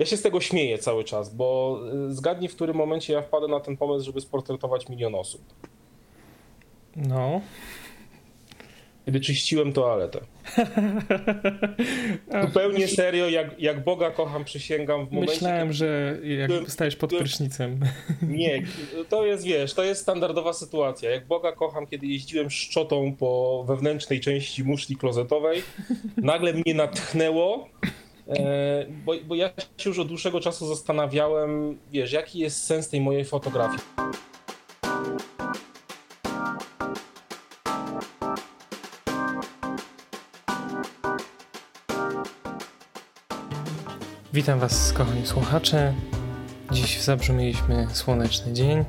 Ja się z tego śmieję cały czas, bo y, zgadnij, w którym momencie ja wpadę na ten pomysł, żeby sportretować milion osób. No. Kiedy czyściłem toaletę. Zupełnie serio, jak, jak Boga kocham, przysięgam w momencie... Myślałem, kiedy... że jak stajesz pod prysznicem. Nie, to jest, wiesz, to jest standardowa sytuacja. Jak Boga kocham, kiedy jeździłem szczotą po wewnętrznej części muszli klozetowej, nagle mnie natchnęło, bo, bo ja się już od dłuższego czasu zastanawiałem, wiesz, jaki jest sens tej mojej fotografii. Witam Was, kochani słuchacze. Dziś w Zabrzu mieliśmy słoneczny dzień,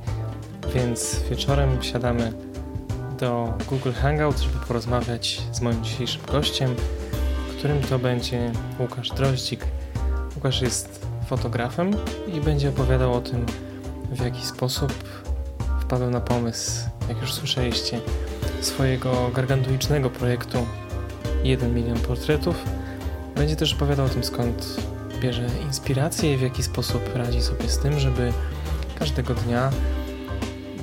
więc wieczorem siadamy do Google Hangout, żeby porozmawiać z moim dzisiejszym gościem, którym to będzie Łukasz Droździk. Łukasz jest fotografem i będzie opowiadał o tym, w jaki sposób wpadł na pomysł, jak już słyszeliście, swojego gargantuicznego projektu 1 milion portretów. Będzie też opowiadał o tym, skąd bierze inspirację i w jaki sposób radzi sobie z tym, żeby każdego dnia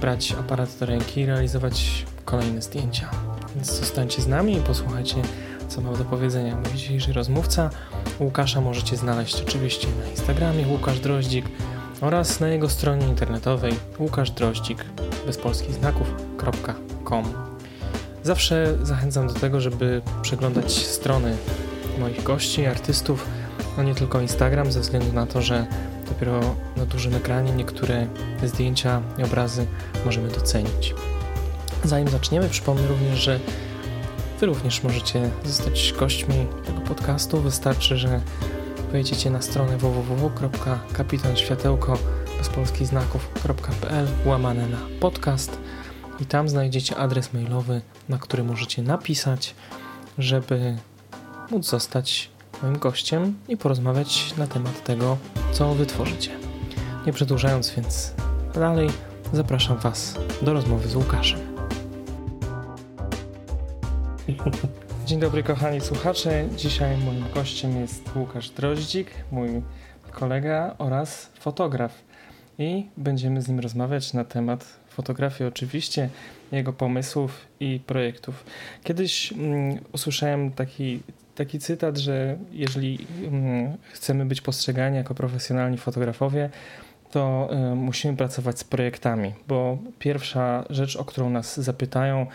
brać aparat do ręki i realizować kolejne zdjęcia. Więc zostańcie z nami i posłuchajcie, co ma do powiedzenia mój dzisiejszy rozmówca. Łukasza możecie znaleźć oczywiście na Instagramie Łukasz Droździk oraz na jego stronie internetowej łukaszdroździk bez polskich znaków.com. Zawsze zachęcam do tego, żeby przeglądać strony moich gości, artystów, no nie tylko Instagram, ze względu na to, że dopiero na dużym ekranie niektóre zdjęcia i obrazy możemy docenić. Zanim zaczniemy, przypomnę również, że Wy również możecie zostać gośćmi tego podcastu. Wystarczy, że wejdziecie na stronę www.kapitanświatełko bez polskich znaków.pl łamane na podcast i tam znajdziecie adres mailowy, na który możecie napisać, żeby móc zostać moim gościem i porozmawiać na temat tego, co wytworzycie. Nie przedłużając więc dalej, zapraszam Was do rozmowy z Łukaszem. Dzień dobry kochani słuchacze. Dzisiaj moim gościem jest Łukasz Droździk, mój kolega oraz fotograf. I będziemy z nim rozmawiać na temat fotografii oczywiście, jego pomysłów i projektów. Kiedyś mm, usłyszałem taki taki cytat, że jeżeli mm, chcemy być postrzegani jako profesjonalni fotografowie, to y, musimy pracować z projektami, bo pierwsza rzecz, o którą nas zapytają,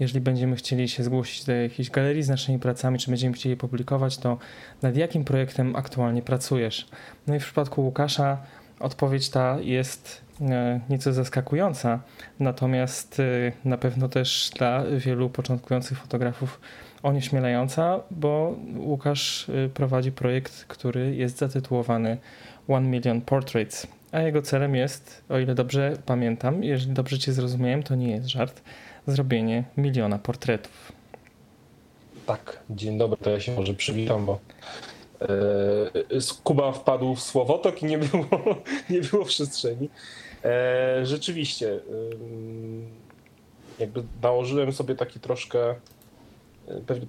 jeżeli będziemy chcieli się zgłosić do jakiejś galerii z naszymi pracami, czy będziemy chcieli publikować, to nad jakim projektem aktualnie pracujesz? No i w przypadku Łukasza odpowiedź ta jest y, nieco zaskakująca, natomiast y, na pewno też dla wielu początkujących fotografów onieśmielająca, bo Łukasz y, prowadzi projekt, który jest zatytułowany One Million Portraits, a jego celem jest, o ile dobrze pamiętam, jeżeli dobrze cię zrozumiałem, to nie jest żart, zrobienie miliona portretów. Tak, dzień dobry, to ja się może przywitam, bo e, Kuba wpadł w słowotok i nie było, nie było przestrzeni. E, rzeczywiście, jakby nałożyłem sobie taki troszkę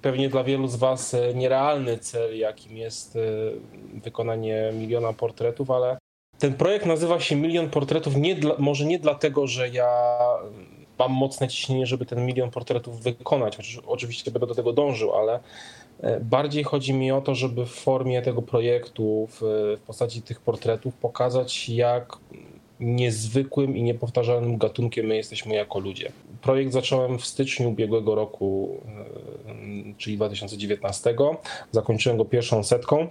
pewnie dla wielu z Was e, nierealny cel, jakim jest e, wykonanie miliona portretów, ale ten projekt nazywa się Milion Portretów nie dla, może nie dlatego, że ja mam mocne ciśnienie, żeby ten milion portretów wykonać. Oczywiście będę do tego dążył, ale e, bardziej chodzi mi o to, żeby w formie tego projektu, w, w postaci tych portretów pokazać, jak niezwykłym i niepowtarzalnym gatunkiem my jesteśmy jako ludzie. Projekt zacząłem w styczniu ubiegłego roku, e, czyli 2019. Zakończyłem go pierwszą setką.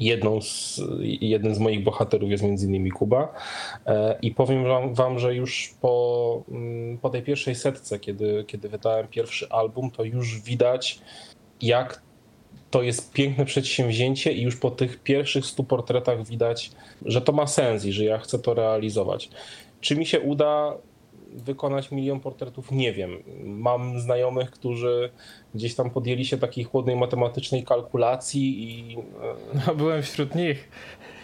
Jedną z, jeden z moich bohaterów jest między innymi Kuba. E, I powiem wam, wam, że już po, mm, po tej pierwszej setce, kiedy, kiedy wydałem pierwszy album, to już widać, jak to jest piękne przedsięwzięcie i już po tych pierwszych stu portretach widać, że to ma sens i że ja chcę to realizować. Czy mi się uda wykonać milion portretów? Nie wiem. Mam znajomych, którzy gdzieś tam podjęli się takiej chłodnej matematycznej kalkulacji i... No, byłem wśród nich.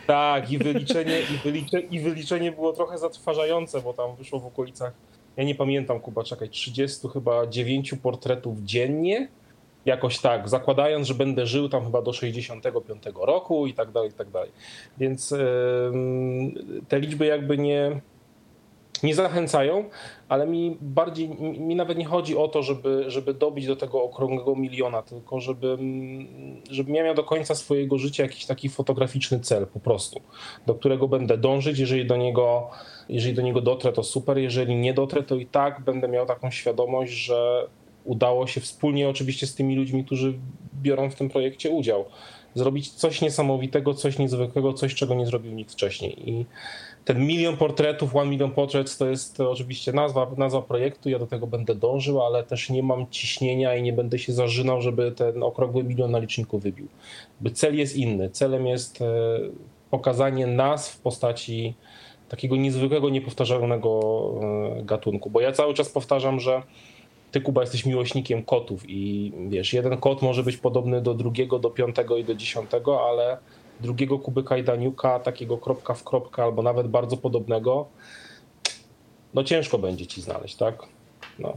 Tak, i wyliczenie, i, wyliczenie, i wyliczenie było trochę zatrważające, bo tam wyszło w okolicach, ja nie pamiętam, Kuba, czekaj, 30 chyba 9 portretów dziennie jakoś tak, zakładając, że będę żył tam chyba do 65 roku i tak dalej, i tak dalej. Więc te liczby jakby nie, nie zachęcają, ale mi bardziej, mi nawet nie chodzi o to, żeby, żeby dobić do tego okrągłego miliona, tylko żeby, żebym ja miał do końca swojego życia jakiś taki fotograficzny cel po prostu, do którego będę dążyć, jeżeli do niego, jeżeli do niego dotrę, to super, jeżeli nie dotrę, to i tak będę miał taką świadomość, że udało się wspólnie oczywiście z tymi ludźmi, którzy biorą w tym projekcie udział, zrobić coś niesamowitego, coś niezwykłego, coś, czego nie zrobił nikt wcześniej. I ten milion portretów, one million portraits to jest oczywiście nazwa, nazwa projektu, ja do tego będę dążył, ale też nie mam ciśnienia i nie będę się zażynał, żeby ten okrągły milion na liczniku wybił. By cel jest inny. Celem jest e, pokazanie nas w postaci takiego niezwykłego, niepowtarzalnego e, gatunku. Bo ja cały czas powtarzam, że ty, Kuba, jesteś miłośnikiem kotów i wiesz, jeden kot może być podobny do drugiego, do piątego i do dziesiątego, ale drugiego kubyka i daniuka, takiego kropka w kropkę, albo nawet bardzo podobnego, no ciężko będzie ci znaleźć, tak? No.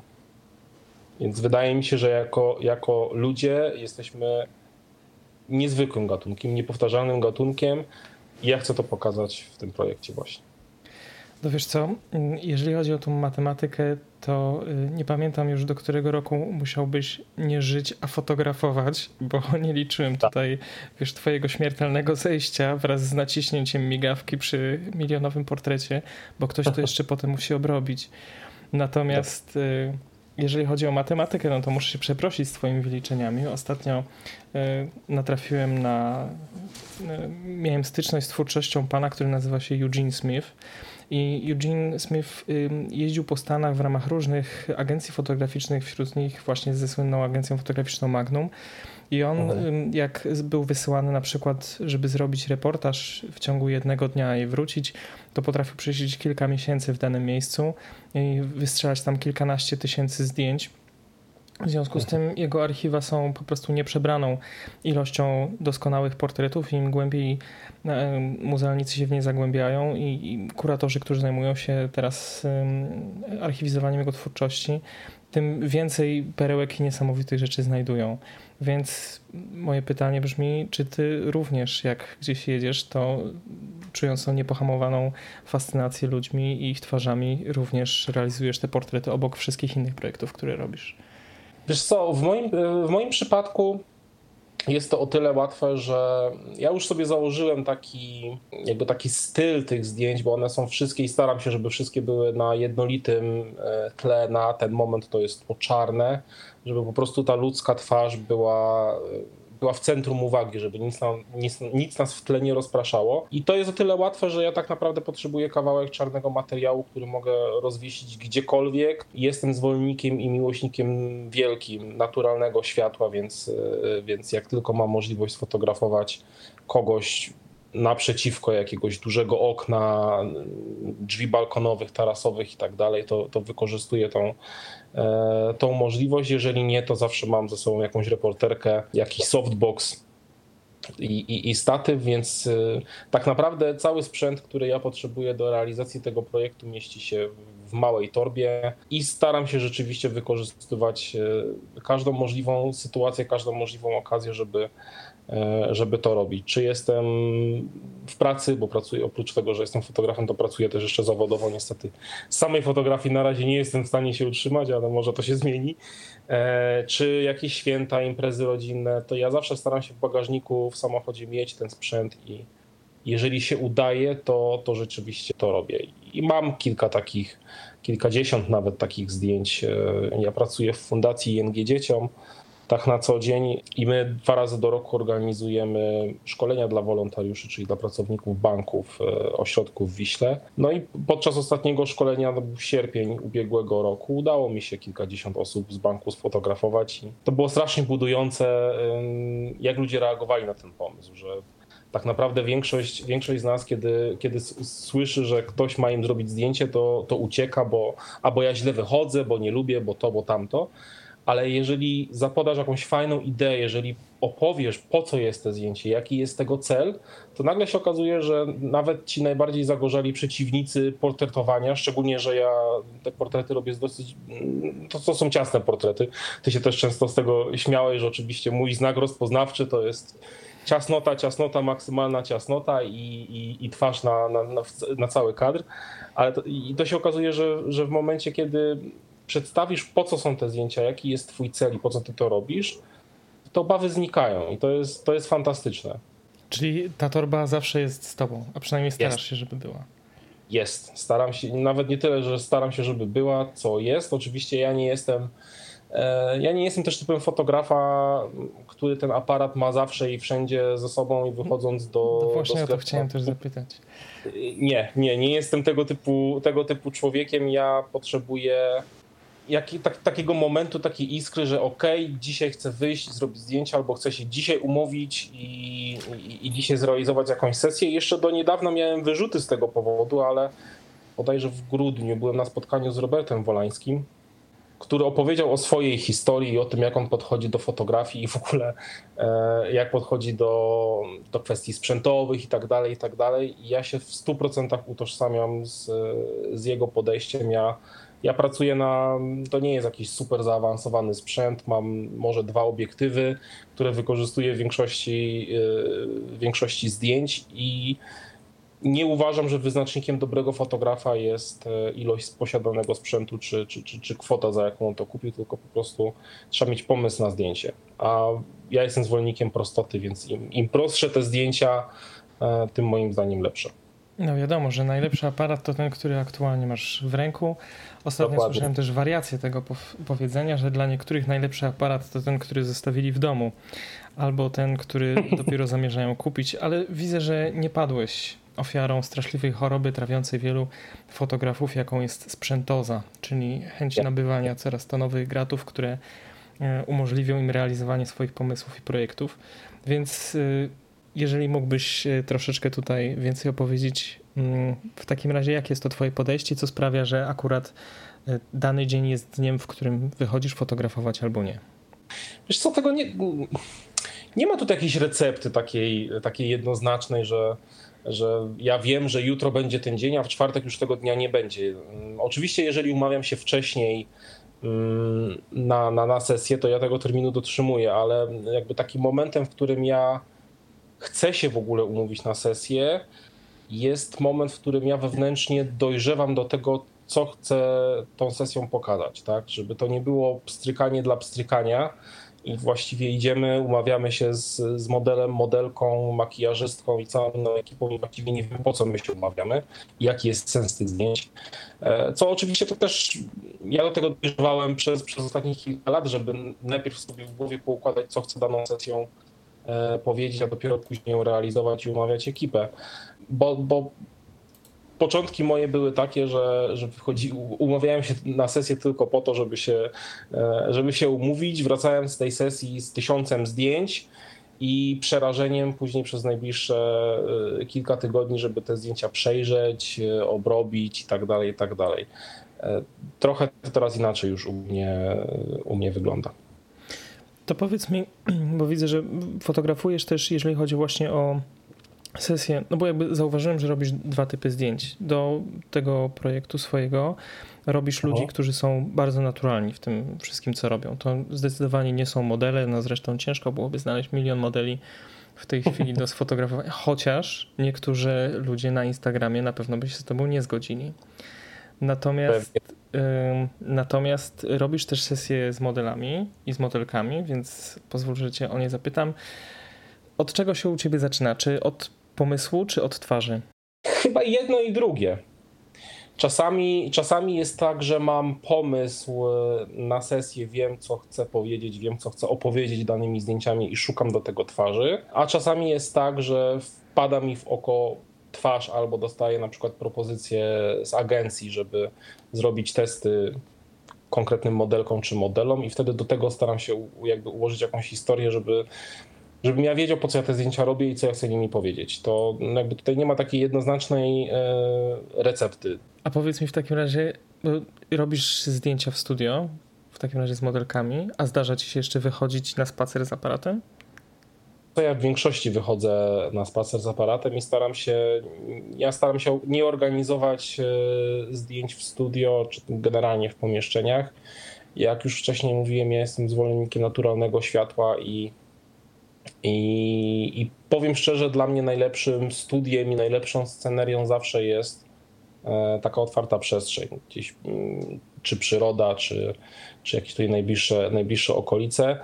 Więc wydaje mi się, że jako, jako ludzie jesteśmy niezwykłym gatunkiem, niepowtarzalnym gatunkiem i ja chcę to pokazać w tym projekcie właśnie. No wiesz co, jeżeli chodzi o tą matematykę, to y, nie pamiętam już do którego roku musiałbyś nie żyć, a fotografować, bo nie liczyłem tak. tutaj, wiesz, twojego śmiertelnego zejścia wraz z naciśnięciem migawki przy milionowym portrecie, bo ktoś to jeszcze potem musi obrobić. Natomiast y, jeżeli chodzi o matematykę, no to muszę się przeprosić z twoimi wyliczeniami. Ostatnio y, natrafiłem na, miałem styczność z twórczością pana, który nazywa się Eugene Smith i Eugene Smith jeździł po Stanach w ramach różnych agencji fotograficznych, wśród nich właśnie ze słynną agencją fotograficzną Magnum. I on, mhm. jak był wysyłany na przykład, żeby zrobić reportaż w ciągu jednego dnia i wrócić, to potrafił przesiedzieć kilka miesięcy w danym miejscu i wystrzelać tam kilkanaście tysięcy zdjęć w związku z tym jego archiwa są po prostu nieprzebraną ilością doskonałych portretów. Im głębiej e, muzealnicy się w nie zagłębiają i, kuratorzy, którzy zajmują się teraz archiwizowaniem jego twórczości, tym więcej perełek i niesamowitych rzeczy znajdują. Więc moje pytanie brzmi, czy ty również jak gdzieś jedziesz, to czując tą niepohamowaną fascynację ludźmi i ich twarzami, również realizujesz te portrety obok wszystkich innych projektów, które robisz? Wiesz co, w moim, w moim przypadku jest to o tyle łatwe, że ja już sobie założyłem taki, jakby taki styl tych zdjęć, bo one są wszystkie i staram się, żeby wszystkie były na jednolitym e, tle. Na ten moment to jest po czarne, żeby po prostu ta ludzka twarz była była w centrum uwagi, żeby nic, nam, nic, nic nas w tle nie rozpraszało. I to jest o tyle łatwe, że ja tak naprawdę potrzebuję kawałek czarnego materiału, który mogę rozwiesić gdziekolwiek. Jestem zwolennikiem i miłośnikiem wielkim naturalnego światła, więc, e, więc jak tylko mam możliwość sfotografować kogoś naprzeciwko jakiegoś dużego okna, drzwi balkonowych, tarasowych i tak dalej, to, to wykorzystuję tą, e, tą możliwość. Jeżeli nie, to zawsze mam ze sobą jakąś reporterkę, jakiś softbox i, i, i statyw, więc e, tak naprawdę cały sprzęt, który ja potrzebuję do realizacji tego projektu mieści się w małej torbie i staram się rzeczywiście wykorzystywać e, każdą możliwą sytuację, każdą możliwą okazję, żeby żeby to robić. Czy jestem w pracy, bo pracuję oprócz tego, że jestem fotografem, to pracuję też jeszcze zawodowo. Niestety z samej fotografii na razie nie jestem w stanie się utrzymać, ale może to się zmieni. E, czy jakieś święta, imprezy rodzinne, to ja zawsze staram się w bagażniku w samochodzie mieć ten sprzęt i jeżeli się udaje, to, to rzeczywiście to robię. I mam kilka takich, kilkadziesiąt nawet takich zdjęć. E, ja pracuję w Fundacji ING Dzieciom tak na co dzień i my dwa razy do roku organizujemy szkolenia dla wolontariuszy, czyli dla pracowników banków, e, ośrodków w Wiśle. No i podczas ostatniego szkolenia, to był sierpień ubiegłego roku, udało mi się kilkadziesiąt osób z banku sfotografować i to było strasznie budujące, jak ludzie reagowali na ten pomysł, że tak naprawdę większość, większość z nas, kiedy, kiedy słyszy, że ktoś ma im zrobić zdjęcie, to, to ucieka, bo albo ja źle wychodzę, bo nie lubię, bo to, bo tamto ale jeżeli zapodasz jakąś fajną ideę, jeżeli opowiesz, po co jest to zdjęcie, jaki jest tego cel, to nagle się okazuje, że nawet ci najbardziej zagorzeli przeciwnicy portretowania, szczególnie, że ja te portrety robię z dosyć, mm, to, to są ciasne portrety. Ty się też często z tego śmiałeś, że oczywiście mój znak rozpoznawczy to jest ciasnota, ciasnota, maksymalna ciasnota i, i, i twarz na, na, na, na, cały kadr. Ale to, i to się okazuje, że, że w momencie, kiedy przedstawisz, po co są te zdjęcia, jaki jest twój cel i po co ty to robisz, to obawy znikają i to jest, to jest fantastyczne. Czyli ta torba zawsze jest z tobą, a przynajmniej starasz jest. się, żeby była. Jest. Staram się, nawet nie tyle, że staram się, żeby była, co jest. Oczywiście ja nie jestem E, ja nie jestem też typem fotografa, który ten aparat ma zawsze i wszędzie ze sobą i wychodząc do. No właśnie do o to chciałem też zapytać. Nie, nie, nie jestem tego typu, tego typu człowiekiem. Ja potrzebuję jak, tak, takiego momentu, takiej iskry, że okej, okay, dzisiaj chcę wyjść, zrobić zdjęcia, albo chcę się dzisiaj umówić i, i, i dzisiaj zrealizować jakąś sesję. Jeszcze do niedawna miałem wyrzuty z tego powodu, ale bodajże w grudniu byłem na spotkaniu z Robertem Wolańskim który opowiedział o swojej historii i o tym, jak on podchodzi do fotografii i w ogóle e, jak podchodzi do, do kwestii sprzętowych i tak dalej, i tak dalej. I ja się w 100% utożsamiam z, z jego podejściem. Ja, ja pracuję na, to nie jest jakiś super zaawansowany sprzęt, mam może dwa obiektywy, które wykorzystuję w większości, w większości zdjęć i nie uważam, że wyznacznikiem dobrego fotografa jest e, ilość posiadanego sprzętu czy, czy, czy, czy kwota, za jaką on to kupił, tylko po prostu trzeba mieć pomysł na zdjęcie. A ja jestem zwolennikiem prostoty, więc im, im prostsze te zdjęcia, e, tym moim zdaniem lepsze. No wiadomo, że najlepszy aparat to ten, który aktualnie masz w ręku. Ostatnio Dokładnie. słyszałem też wariację tego powiedzenia, że dla niektórych najlepszy aparat to ten, który zostawili w domu, albo ten, który dopiero zamierzają kupić, ale widzę, że nie padłeś ofiarą straszliwej choroby trawiącej wielu fotografów, jaką jest sprzętoza, czyli chęć nabywania coraz to nowych gratów, które e, umożliwią im realizowanie swoich pomysłów i projektów. Więc e, jeżeli mógłbyś e, troszeczkę tutaj więcej opowiedzieć, mm, w takim razie jakie jest to twoje podejście, co sprawia, że akurat dany dzień jest dniem, w którym wychodzisz fotografować albo nie? Wiesz co, tego nie, nie ma tutaj jakiejś recepty takiej, takiej jednoznacznej, że że ja wiem, że jutro będzie ten dzień, a w czwartek już tego dnia nie będzie. Mm, oczywiście, jeżeli umawiam się wcześniej mm, na, na, na sesję, to ja tego terminu dotrzymuję, ale jakby takim momentem, w którym ja chcę się w ogóle umówić na sesję, jest moment, w którym ja wewnętrznie dojrzewam do tego, co chcę tą sesją pokazać, tak? Żeby to nie było pstrykanie dla pstrykania, i właściwie idziemy, umawiamy się z, z modelem, modelką, makijażystką i całą ekipą i właściwie nie wiem po co my się umawiamy, jaki jest sens tych zdjęć. E, co oczywiście to też ja do tego dojrzewałem przez, przez ostatnich kilka lat, żeby najpierw sobie w głowie poukładać, co chcę daną sesją powiedzieć, a dopiero później ją realizować i umawiać ekipę. Bo, bo początki moje były takie, że, że wychodzi, umawiałem się na sesję tylko po to, żeby się, e, żeby się umówić. Wracałem z tej sesji z tysiącem zdjęć i przerażeniem później przez najbliższe e, kilka tygodni, żeby te zdjęcia przejrzeć, e, obrobić i tak dalej, i tak dalej. Trochę teraz inaczej już u mnie, u mnie wygląda. To powiedz mi, bo widzę, że fotografujesz też, jeżeli chodzi właśnie o sesję, no bo jakby zauważyłem, że robisz dwa typy zdjęć. Do tego projektu swojego robisz ludzi, którzy są bardzo naturalni w tym wszystkim, co robią. To zdecydowanie nie są modele, no zresztą ciężko byłoby znaleźć milion modeli w tej chwili do sfotografowania, chociaż niektórzy ludzie na Instagramie na pewno by się z tobą nie zgodzili. Natomiast, y, natomiast robisz też sesje z modelami i z modelkami, więc pozwól, że cię o nie zapytam. Od czego się u ciebie zaczyna? Czy od pomysłu, czy od twarzy? Chyba jedno i drugie. Czasami, czasami jest tak, że mam pomysł e, na sesję, wiem co chcę powiedzieć, wiem co chcę opowiedzieć danymi zdjęciami i szukam do tego twarzy, a czasami jest tak, że wpada mi w oko twarz albo dostaję na przykład propozycję z agencji, żeby zrobić testy konkretnym modelkom czy modelom i wtedy do tego staram się jakby ułożyć jakąś historię, żeby żebym ja wiedział, po co ja te zdjęcia robię i co ja chcę nimi powiedzieć. To jakby tutaj nie ma takiej jednoznacznej e, recepty. A powiedz mi w takim razie, robisz zdjęcia w studio, w takim razie z modelkami, a zdarza ci się jeszcze wychodzić na spacer z aparatem? Ja w większości wychodzę na spacer z aparatem i staram się, ja staram się nie organizować e, zdjęć w studio, czy generalnie w pomieszczeniach. Jak już wcześniej mówiłem, ja jestem zwolennikiem naturalnego światła i, i, i powiem szczerze, dla mnie najlepszym studiem i najlepszą scenerią zawsze jest e, taka otwarta przestrzeń. Gdzieś, mm, czy przyroda, czy, czy jakieś tutaj najbliższe, najbliższe okolice.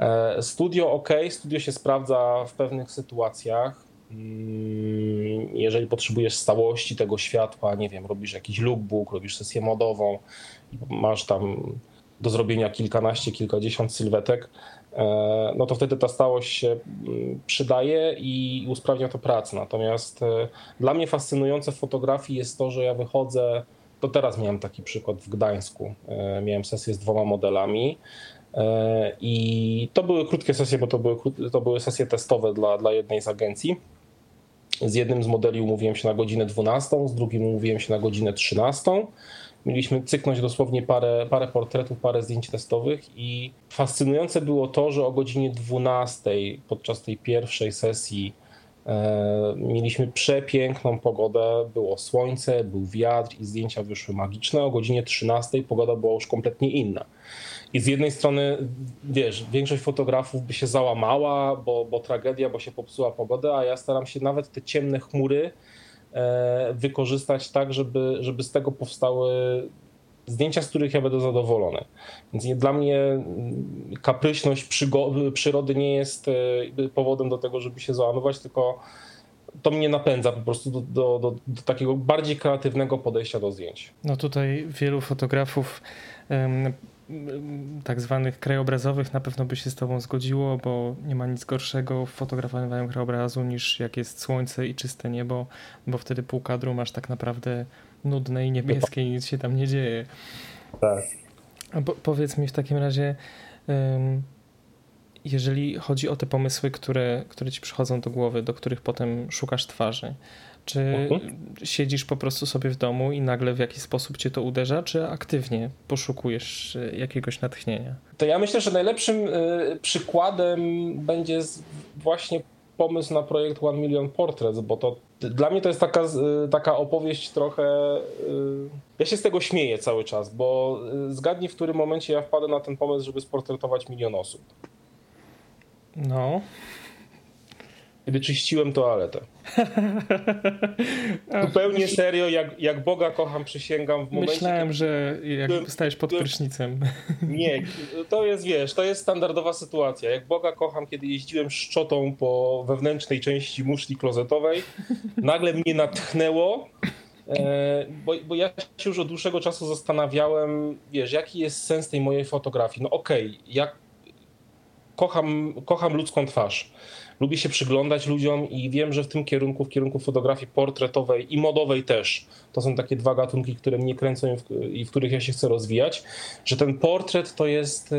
E, studio ok, studio się sprawdza w pewnych sytuacjach. Mm, jeżeli potrzebujesz stałości tego światła, nie wiem, robisz jakiś lookbook, robisz sesję modową, masz tam do zrobienia kilkanaście, kilkadziesiąt sylwetek, e, no to wtedy ta stałość się mm, przydaje i usprawnia to pracę. Natomiast e, dla mnie fascynujące w fotografii jest to, że ja wychodzę, to teraz miałem taki przykład w Gdańsku. Miałem sesję z dwoma modelami. E, I to były krótkie sesje, bo to były, to były sesje testowe dla, dla jednej z agencji. Z jednym z modeli umówiłem się na godzinę 12, z drugim umówiłem się na godzinę 13. Mieliśmy cyknąć dosłownie parę, parę portretów, parę zdjęć testowych i fascynujące było to, że o godzinie 12 podczas tej pierwszej sesji e, mieliśmy przepiękną pogodę, było słońce, był wiatr i zdjęcia wyszły magiczne. O godzinie 13 pogoda była już kompletnie inna. I z jednej strony, wiesz, większość fotografów by się załamała, bo, bo tragedia, bo się popsuła pogoda, a ja staram się nawet te ciemne chmury e, wykorzystać tak, żeby, żeby z tego powstały zdjęcia, z których ja będę zadowolony. Więc nie, dla mnie kapryśność przyrody nie jest e, powodem do tego, żeby się załamywać, tylko to mnie napędza po prostu do, do, do, do, takiego bardziej kreatywnego podejścia do zdjęć. No tutaj wielu fotografów tak zwanych krajobrazowych na pewno by się z tobą zgodziło, bo nie ma nic gorszego w fotografowaniu krajobrazu niż jak jest słońce i czyste niebo, bo wtedy pół kadru masz tak naprawdę nudne i niebieskie i nic się tam nie dzieje. Tak. Po, powiedz mi w takim razie, jeżeli chodzi o te pomysły, które, które ci przychodzą do głowy, do których potem szukasz twarzy, czy mhm. siedzisz po prostu sobie w domu i nagle w jakiś sposób cię to uderza, czy aktywnie poszukujesz e, jakiegoś natchnienia? To ja myślę, że najlepszym e, przykładem będzie właśnie pomysł na projekt One Million Portraits, bo to dla mnie to jest taka, e, taka opowieść trochę. Ja się z tego śmieję cały czas, bo zgadnij, w którym momencie ja wpadłem na ten pomysł, żeby sportretować milion osób. No. Kiedy czyściłem toaletę. Zupełnie serio, jak, jak Boga kocham, przysięgam w momencie... Myślałem, kiedy... że jak stajesz pod prysznicem. Nie, to jest, wiesz, to jest standardowa sytuacja. Jak Boga kocham, kiedy jeździłem szczotą po wewnętrznej części muszli klozetowej, nagle mnie natchnęło, e, bo, bo ja się już od dłuższego czasu zastanawiałem, wiesz, jaki jest sens tej mojej fotografii. No okej, okay, jak kocham, kocham ludzką twarz lubię się przyglądać ludziom i wiem, że w tym kierunku, w kierunku fotografii portretowej i modowej też, to są takie dwa gatunki, które mnie kręcą i w których ja się chcę rozwijać, że ten portret to jest,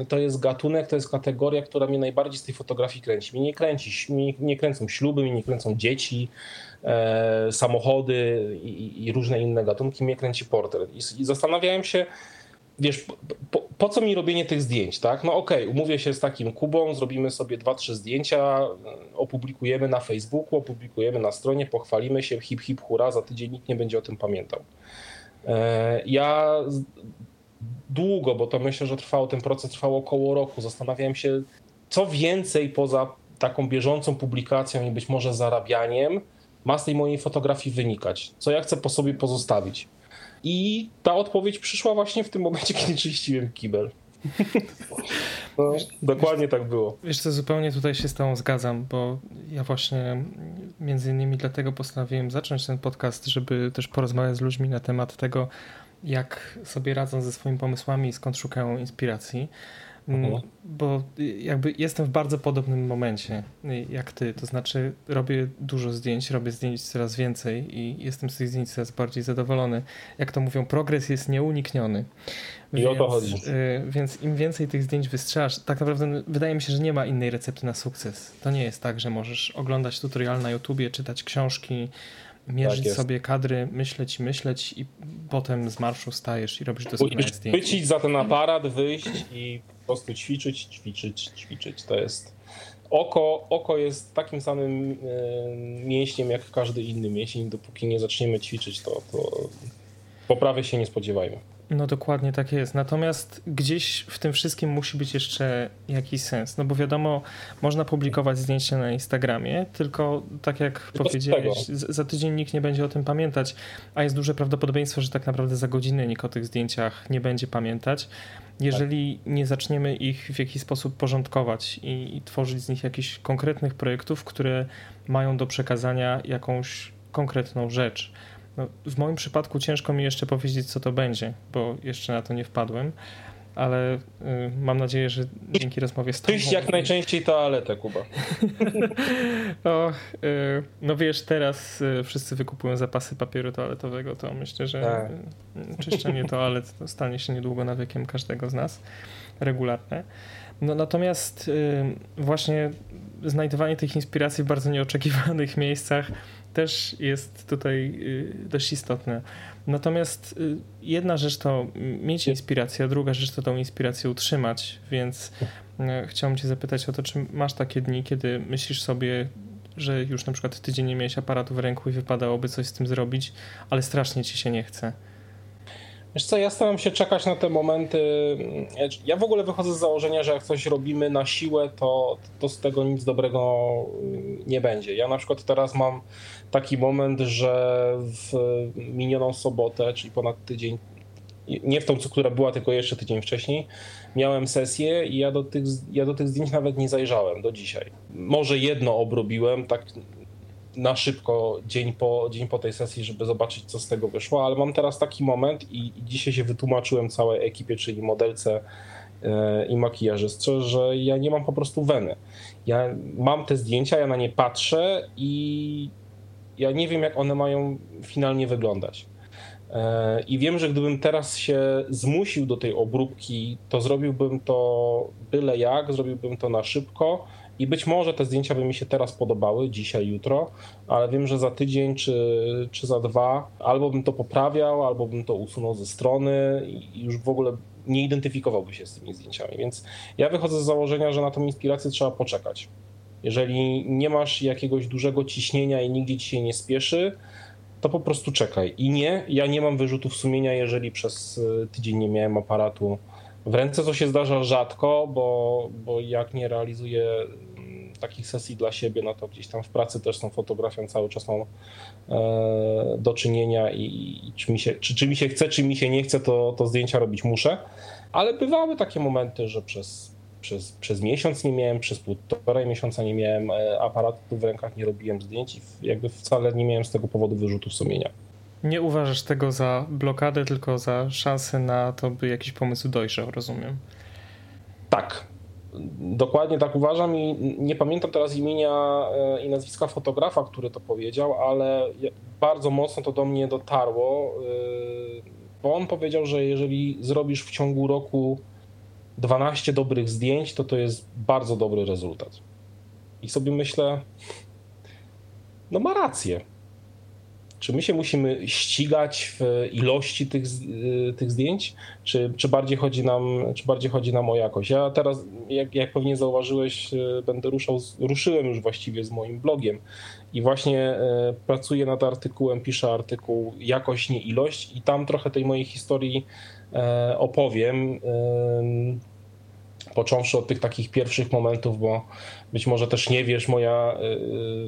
e, to jest gatunek, to jest kategoria, która mnie najbardziej z tej fotografii kręci. Mnie nie kręci, mnie nie kręcą śluby, mnie nie kręcą dzieci, e, samochody i, i, różne inne gatunki, mnie kręci portret. I, i zastanawiałem się, wiesz, po, po, co mi robienie tych zdjęć, tak? No okej, okay, umówię się z takim Kubą, zrobimy sobie dwa, trzy zdjęcia, opublikujemy na Facebooku, opublikujemy na stronie, pochwalimy się, hip, hip, hura, za tydzień nikt nie będzie o tym pamiętał. E, ja długo, bo to myślę, że trwało, ten proces trwał około roku, zastanawiałem się, co więcej poza taką bieżącą publikacją i być może zarabianiem ma z tej mojej fotografii wynikać, co ja chcę po sobie pozostawić. I ta odpowiedź przyszła właśnie w tym momencie, kiedy czyściłem kibel. No, dokładnie tak było. Wiesz co, zupełnie tutaj się z tobą zgadzam, bo ja właśnie między innymi dlatego postanowiłem zacząć ten podcast, żeby też porozmawiać z ludźmi na temat tego, jak sobie radzą ze swoimi pomysłami i skąd szukają inspiracji. Mhm. Bo jakby jestem w bardzo podobnym momencie jak ty, to znaczy robię dużo zdjęć, robię zdjęć coraz więcej i jestem z tych zdjęć coraz bardziej zadowolony. Jak to mówią, progres jest nieunikniony. I więc, o to chodzi. Y, więc im więcej tych zdjęć wystrzelasz, tak naprawdę wydaje mi się, że nie ma innej recepty na sukces. To nie jest tak, że możesz oglądać tutorial na YouTubie, czytać książki, mierzyć tak sobie kadry, myśleć, myśleć i potem z marszu stajesz i robisz doskonałe zdjęcie. Chwycić za ten aparat, wyjść i prostu ćwiczyć, ćwiczyć, ćwiczyć. To jest oko, oko jest takim samym mięśniem jak każdy inny mięsień. Dopóki nie zaczniemy ćwiczyć, to, to poprawy się nie spodziewajmy. No dokładnie tak jest. Natomiast gdzieś w tym wszystkim musi być jeszcze jakiś sens. No bo wiadomo, można publikować zdjęcia na Instagramie, tylko tak jak powiedziałeś, za tydzień nikt nie będzie o tym pamiętać, a jest duże prawdopodobieństwo, że tak naprawdę za godzinę nikt o tych zdjęciach nie będzie pamiętać. Jeżeli tak. nie zaczniemy ich w jakiś sposób porządkować i, i tworzyć z nich jakichś konkretnych projektów, które mają do przekazania jakąś konkretną rzecz. No, w moim przypadku ciężko mi jeszcze powiedzieć, co to będzie, bo jeszcze na to nie wpadłem, ale y, mam nadzieję, że dzięki rozmowie z tobą... Czyść jak najczęściej toaletę, Kuba. o, y, no wiesz, teraz y, wszyscy wykupują zapasy papieru toaletowego, to myślę, że tak. Y, czyszczenie toalet stanie się niedługo nawykiem każdego z nas, regularne. No, natomiast y, właśnie znajdowanie tych inspiracji w bardzo nieoczekiwanych miejscach też jest tutaj y, dość istotne. Natomiast y, jedna rzecz to mieć inspirację, a druga rzecz to tą inspirację utrzymać, więc y, chciałbym cię zapytać o to, czy masz takie dni, kiedy myślisz sobie, że już na przykład tydzień nie miałeś aparatu w ręku i wypadałoby coś z tym zrobić, ale strasznie ci się nie chce. Wiesz co, ja staram się czekać na te momenty. Ja w ogóle wychodzę z założenia, że jak coś robimy na siłę, to, to z tego nic dobrego nie będzie. Ja na przykład teraz mam taki moment, że w minioną sobotę, czyli ponad tydzień, nie w tą, która była, tylko jeszcze tydzień wcześniej, miałem sesję i ja do tych, ja do tych zdjęć nawet nie zajrzałem do dzisiaj. Może jedno obrobiłem, tak na szybko dzień po, dzień po tej sesji, żeby zobaczyć, co z tego wyszło, ale mam teraz taki moment i, i dzisiaj się wytłumaczyłem całej ekipie, czyli modelce e, i makijażystce, że ja nie mam po prostu weny. Ja mam te zdjęcia, ja na nie patrzę i ja nie wiem, jak one mają finalnie wyglądać. E, I wiem, że gdybym teraz się zmusił do tej obróbki, to zrobiłbym to byle jak, zrobiłbym to na szybko i być może te zdjęcia by mi się teraz podobały, dzisiaj, jutro, ale wiem, że za tydzień czy, czy za dwa albo bym to poprawiał, albo bym to usunął ze strony i już w ogóle nie identyfikowałby się z tymi zdjęciami. Więc ja wychodzę z założenia, że na tą inspirację trzeba poczekać. Jeżeli nie masz jakiegoś dużego ciśnienia i nigdzie ci się nie spieszy, to po prostu czekaj. I nie, ja nie mam wyrzutów sumienia, jeżeli przez e, tydzień nie miałem aparatu w ręce, co się zdarza rzadko, bo, bo jak nie realizuję takich sesji dla siebie, no to gdzieś tam w pracy też są fotografią, cały czas mam e, do czynienia i, i, czy, mi się, czy, czy mi się chce, czy mi się nie chce, to, to zdjęcia robić muszę. Ale bywały takie momenty, że przez przez, przez miesiąc nie miałem, przez półtorej miesiąca nie miałem e, aparatu w rękach, nie robiłem zdjęć i jakby wcale nie miałem z tego powodu wyrzutów sumienia. Nie uważasz tego za blokadę, tylko za szansę na to, by jakiś pomysł dojrzał, rozumiem? Tak. Dokładnie tak uważam i nie pamiętam teraz imienia e, i nazwiska fotografa, który to powiedział, ale bardzo mocno to do mnie dotarło, e, bo on powiedział, że jeżeli zrobisz w ciągu roku 12 dobrych zdjęć, to to jest bardzo dobry rezultat. I sobie myślę, no ma rację. Czy my się musimy ścigać w ilości tych, y, tych zdjęć, czy, czy, bardziej chodzi nam, czy bardziej chodzi nam o jakość? Ja teraz, jak, jak pewnie zauważyłeś, y, będę ruszał, ruszyłem już właściwie z moim blogiem i właśnie y, pracuję nad artykułem, piszę artykuł jakość, nie ilość i tam trochę tej mojej historii opowiem począwszy od tych takich pierwszych momentów, bo być może też nie wiesz, moja,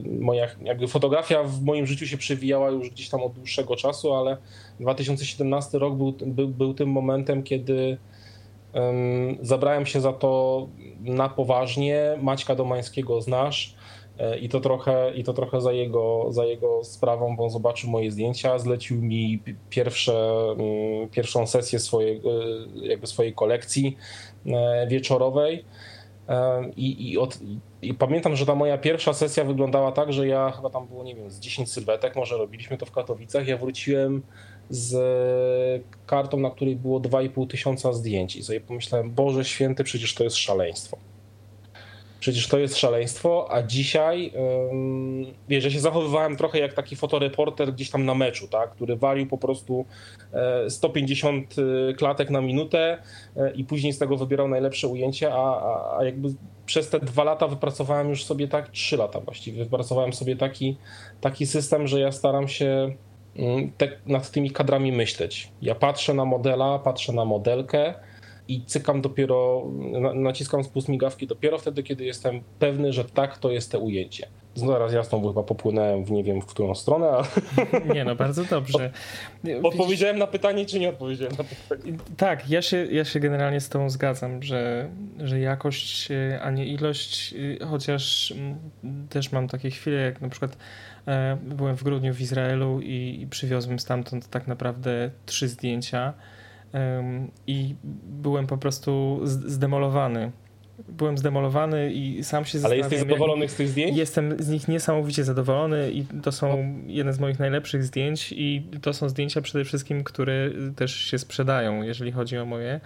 y, moja jakby fotografia w moim życiu się przewijała już gdzieś tam od dłuższego czasu, ale 2017 rok był, był, był tym momentem, kiedy um, zabrałem się za to na poważnie. Maćka Domańskiego znasz e, i to trochę, i to trochę za, jego, za jego sprawą, bo on zobaczył moje zdjęcia, zlecił mi pierwsze, mm, pierwszą sesję swojej, jakby swojej kolekcji E, wieczorowej. E, I, i, od, I, pamiętam, że ta moja pierwsza sesja wyglądała tak, że ja chyba tam było, nie wiem, z 10 sylwetek, może robiliśmy to w Katowicach. Ja wróciłem z kartą, na której było 2,5 tysiąca zdjęć i sobie pomyślałem, Boże święty, przecież to jest szaleństwo. Przecież to jest szaleństwo, a dzisiaj, wiesz, ja się zachowywałem trochę jak taki fotoreporter gdzieś tam na meczu, tak, który walił po prostu 150 e, e, klatek na minutę e, i później z tego wybierał najlepsze ujęcie, a, a jakby przez te dwa lata wypracowałem już sobie tak, trzy lata właściwie, wypracowałem sobie taki, taki system, że ja staram się mm, te, nad tymi kadrami myśleć. Ja patrzę na modela, patrzę na modelkę, i cykam dopiero, naciskam spust migawki dopiero wtedy, kiedy jestem pewny, że tak, to jest te ujęcie. Zaraz jasno, bo chyba popłynąłem w nie wiem w którą stronę, ale... Nie no, bardzo dobrze. Odpowiedziałem na pytanie, czy nie odpowiedziałem na pytanie? Tak, ja się, ja się generalnie z tobą zgadzam, że, że jakość, a nie ilość, chociaż też mam takie chwile, jak na przykład e, byłem w grudniu w Izraelu i, i przywiozłem stamtąd tak naprawdę trzy zdjęcia i byłem po prostu zdemolowany. Byłem zdemolowany i sam się Ale jesteś zadowolony z tych zdjęć? Jestem z nich niesamowicie zadowolony i to są no. jedne z moich najlepszych zdjęć i to są zdjęcia przede wszystkim, które też się sprzedają, jeżeli chodzi o moje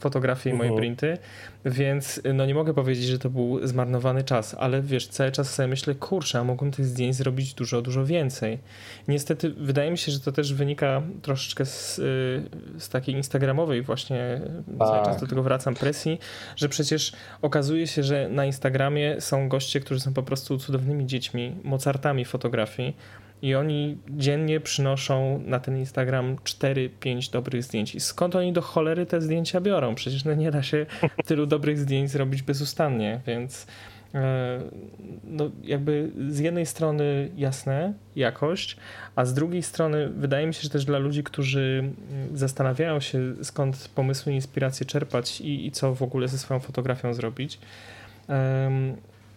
fotografie i moje uh mhm. -huh. printy. Więc no nie mogę powiedzieć, że to był zmarnowany czas, ale wiesz, cały czas sobie myślę, kurczę, a mogłem tych zdjęć zrobić dużo, dużo więcej. Niestety wydaje mi się, że to też wynika troszeczkę z, y, z takiej instagramowej właśnie, tak. cały czas do tego wracam, presji, że przecież okazuje się, że na Instagramie są goście, którzy są po prostu cudownymi dziećmi, mozartami fotografii, i oni dziennie przynoszą na ten Instagram 4-5 dobrych zdjęć. I skąd oni do cholery te zdjęcia biorą? Przecież no nie da się tylu dobrych zdjęć zrobić bezustannie, więc jakby z jednej strony jasne, jakość, a z drugiej strony wydaje mi się, że też dla ludzi, którzy mm, zastanawiają się skąd pomysły i inspiracje czerpać i, i co w ogóle ze swoją fotografią zrobić,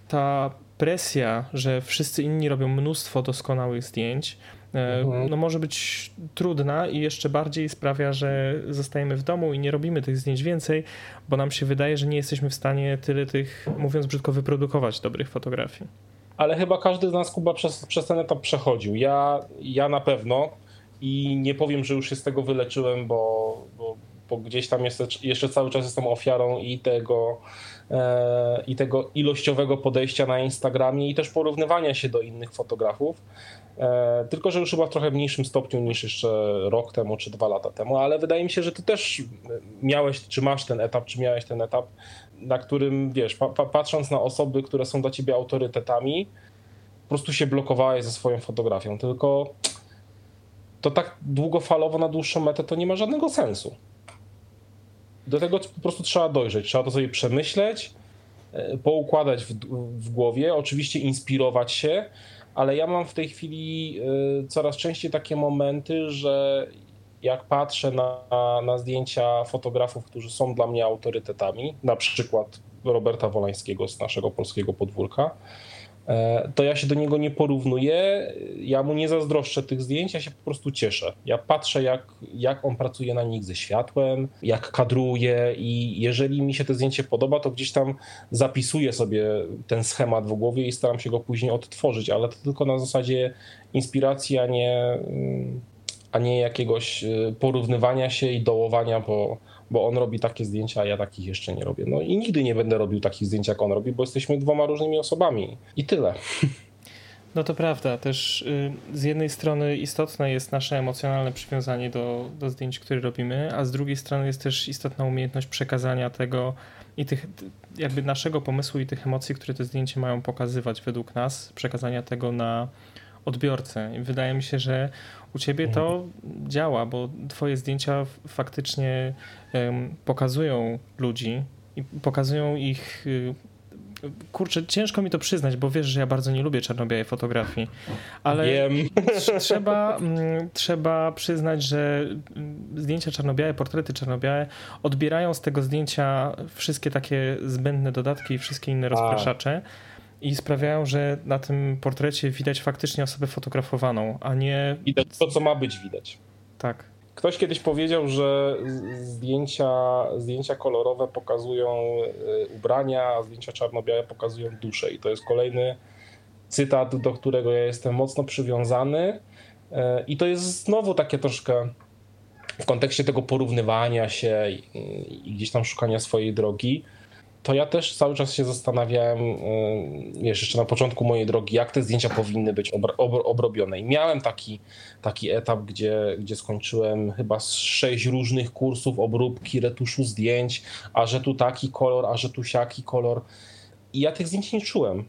ta presja, że wszyscy inni robią mnóstwo doskonałych zdjęć, e, mhm. no może być trudna i jeszcze bardziej sprawia, że zostajemy w domu i nie robimy tych zdjęć więcej, bo nam się wydaje, że nie jesteśmy w stanie tyle tych, mówiąc brzydko, wyprodukować dobrych fotografii. Ale chyba każdy z nas, Kuba, przez, przez ten etap przechodził. Ja, ja na pewno i nie powiem, że już się z tego wyleczyłem, bo, bo, bo gdzieś tam jeszcze, jeszcze cały czas jestem ofiarą i tego E, i tego ilościowego podejścia na Instagramie i też porównywania się do innych fotografów. E, tylko, że już chyba w trochę mniejszym stopniu niż jeszcze rok temu czy dwa lata temu, ale wydaje mi się, że ty też miałeś, czy masz ten etap, czy miałeś ten etap, na którym wiesz, pa patrząc na osoby, które są dla ciebie autorytetami, po prostu się blokowałeś ze swoją fotografią. Tylko to tak długofalowo na dłuższą metę to nie ma żadnego sensu. Do tego po prostu trzeba dojrzeć, trzeba to sobie przemyśleć, e, poukładać w, w głowie, oczywiście inspirować się, ale ja mam w tej chwili e, coraz częściej takie momenty, że jak patrzę na, na zdjęcia fotografów, którzy są dla mnie autorytetami, na przykład Roberta Wolańskiego z naszego polskiego podwórka, E, to ja się do niego nie porównuję, ja mu nie zazdroszczę tych zdjęć, ja się po prostu cieszę. Ja patrzę, jak, jak on pracuje na nich ze światłem, jak kadruje i jeżeli mi się to zdjęcie podoba, to gdzieś tam zapisuję sobie ten schemat w głowie i staram się go później odtworzyć, ale to tylko na zasadzie inspiracji, a nie, a nie jakiegoś e, porównywania się i dołowania po bo on robi takie zdjęcia, a ja takich jeszcze nie robię. No i nigdy nie będę robił takich zdjęć, jak on robi, bo jesteśmy dwoma różnymi osobami. I tyle. No to prawda, też y, z jednej strony istotne jest nasze emocjonalne przywiązanie do, do zdjęć, które robimy, a z drugiej strony jest też istotna umiejętność przekazania tego i tych, jakby naszego pomysłu i tych emocji, które te zdjęcia mają pokazywać według nas, przekazania tego na odbiorcę. I wydaje mi się, że u ciebie to działa, bo twoje zdjęcia faktycznie pokazują ludzi i pokazują ich. Y, kurczę, ciężko mi to przyznać, bo wiesz, że ja bardzo nie lubię czarno-białej fotografii, ale trzeba, mm, trzeba przyznać, że mm, zdjęcia czarno-białe, portrety czarno-białe odbierają z tego zdjęcia wszystkie takie zbędne dodatki i wszystkie inne rozpraszacze i sprawiają, że na tym portrecie widać faktycznie osobę fotografowaną, a nie. Widać to, co ma być widać. Tak. Ktoś kiedyś powiedział, że zdjęcia, zdjęcia kolorowe pokazują e, ubrania, a zdjęcia czarno-białe pokazują duszę. I to jest kolejny cytat, do którego ja jestem mocno przywiązany. E, I to jest znowu takie troszkę w kontekście tego porównywania się i gdzieś tam szukania swojej drogi to ja też cały czas się zastanawiałem, y, wiesz, jeszcze na początku mojej drogi, jak te zdjęcia powinny być obrobione. I miałem taki, taki etap, gdzie, gdzie skończyłem chyba z sześć różnych kursów obróbki, retuszu zdjęć, a że tu taki kolor, a że tu siaki kolor. I ja tych zdjęć nie czułem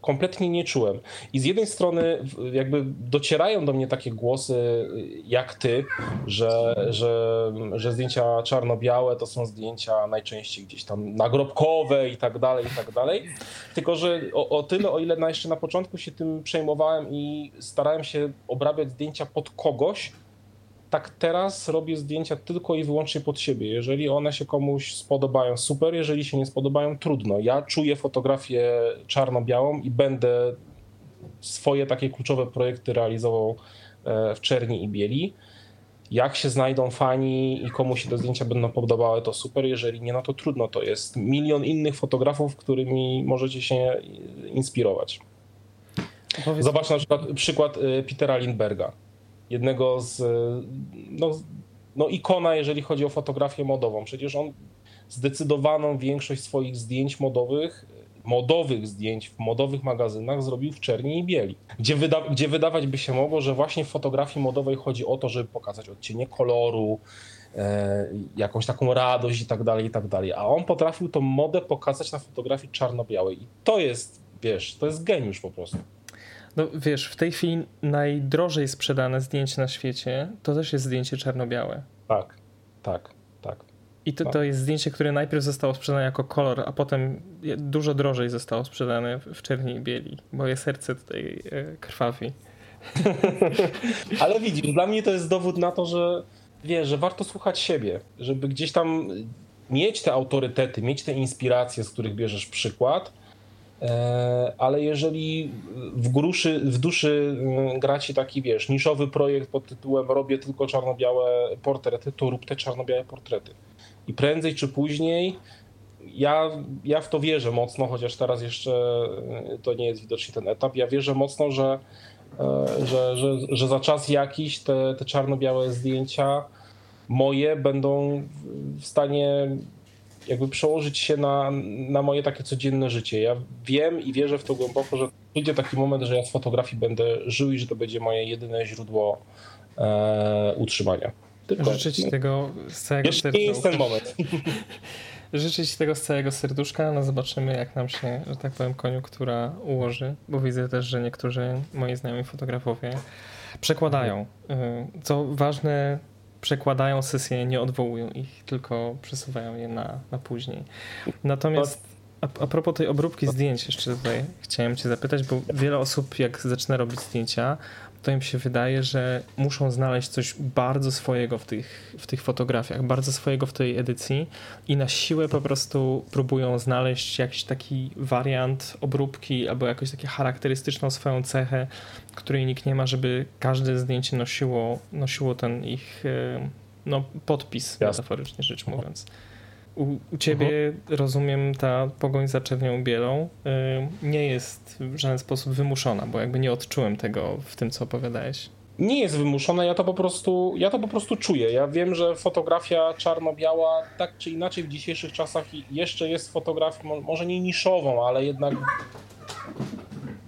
kompletnie nie czułem. I z jednej strony jakby docierają do mnie takie głosy jak ty, że, że, że zdjęcia czarno-białe to są zdjęcia najczęściej gdzieś tam nagrobkowe i tak dalej, i tak dalej. Tylko, że o, o tyle, o ile na jeszcze na początku się tym przejmowałem i starałem się obrabiać zdjęcia pod kogoś, tak teraz robię zdjęcia tylko i wyłącznie pod siebie. Jeżeli one się komuś spodobają, super, jeżeli się nie spodobają, trudno. Ja czuję fotografię czarno-białą i będę swoje takie kluczowe projekty realizował e, w czerni i bieli. Jak się znajdą fani i komu się te zdjęcia będą podobały, to super. Jeżeli nie, no to trudno. To jest milion innych fotografów, którymi możecie się inspirować. Zobacz na przykład przykład e, Petera Lindberga jednego z no, no ikona, jeżeli chodzi o fotografię modową. Przecież on zdecydowaną większość swoich zdjęć modowych, modowych zdjęć w modowych magazynach zrobił w czerni i bieli. Gdzie, wyda gdzie wydawać by się mogło, że właśnie w fotografii modowej chodzi o to, żeby pokazać odcienie koloru, e, jakąś taką radość i tak dalej, i tak dalej. A on potrafił tą modę pokazać na fotografii czarno-białej. I to jest, wiesz, to jest geniusz po prostu. No wiesz, w tej chwili najdrożej sprzedane zdjęcie na świecie to też jest zdjęcie czarno-białe. Tak, tak, tak. I to, tak. to jest zdjęcie, które najpierw zostało sprzedane jako kolor, a potem dużo drożej zostało sprzedane w czerni i bieli. Moje serce tutaj e, krwawi. Ale widzisz, dla mnie to jest dowód na to, że wiesz, że warto słuchać siebie, żeby gdzieś tam mieć te autorytety, mieć te inspiracje, z których bierzesz przykład, ale jeżeli w, gruszy, w duszy mm, gra ci taki, wiesz, niszowy projekt pod tytułem robię tylko czarno-białe portrety, to rób te czarno-białe portrety. I prędzej czy później ja, ja w to wierzę mocno, chociaż teraz jeszcze e, to nie jest widocznie ten etap. Ja wierzę mocno, że, e, że, że, że za czas jakiś te, te czarno-białe zdjęcia moje będą w stanie jakby przełożyć się na, na moje takie codzienne życie. Ja wiem i wierzę w to głęboko, że przyjdzie taki moment, że ja z fotografii będę żył i że to będzie moje jedyne źródło e, utrzymania. Tylko, Życzę Ci tego z całego serduszka. nie jest ten moment. Życzę Ci tego z całego serduszka. No zobaczymy, jak nam się, że tak powiem, koniunktura ułoży, bo widzę też, że niektórzy moi znajomi fotografowie przekładają. Y, co ważne, przekładają sesje, nie odwołują ich, tylko przesuwają je na, na później. Natomiast a, a propos tej obróbki zdjęć, jeszcze tutaj chciałem Cię zapytać, bo wiele osób, jak zaczyna robić zdjęcia, to im się wydaje, że muszą znaleźć coś bardzo swojego w tych, w tych fotografiach, bardzo swojego w tej edycji i na siłę po prostu próbują znaleźć jakiś taki wariant obróbki albo jakąś taką charakterystyczną swoją cechę, której nikt nie ma, żeby każde zdjęcie nosiło, nosiło ten ich e, no, podpis, Jasne. metaforycznie rzecz mówiąc. U, u ciebie, mhm. rozumiem, ta pogoń za czernią bielą y, nie jest w żaden sposób wymuszona, bo jakby nie odczułem tego w tym, co opowiadałeś. Nie jest wymuszona, ja to po prostu, ja to po prostu czuję. Ja wiem, że fotografia czarno-biała tak czy inaczej w dzisiejszych czasach jeszcze jest fotografią, może nie niszową, ale jednak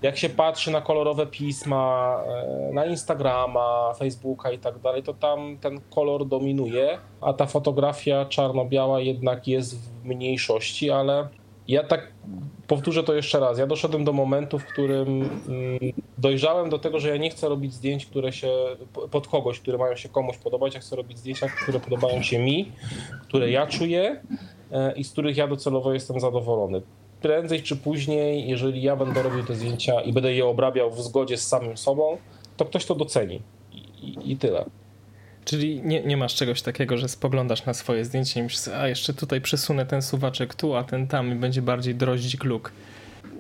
jak się patrzy na kolorowe pisma, e, na Instagrama, Facebooka i tak dalej, to tam ten kolor dominuje, a ta fotografia czarno-biała jednak jest w mniejszości, ale ja tak powtórzę to jeszcze raz. Ja doszedłem do momentu, w którym mm, dojrzałem do tego, że ja nie chcę robić zdjęć, które się pod kogoś, które mają się komuś podobać. Ja chcę robić zdjęcia, które podobają się mi, które ja czuję e, i z których ja docelowo jestem zadowolony prędzej czy później, jeżeli ja będę robił te zdjęcia i będę je obrabiał w zgodzie z samym sobą, to ktoś to doceni. I, i, tyle. Czyli nie, nie masz czegoś takiego, że spoglądasz na swoje zdjęcie i myślisz, a jeszcze tutaj przesunę ten suwaczek tu, a ten tam i będzie bardziej droździk luk.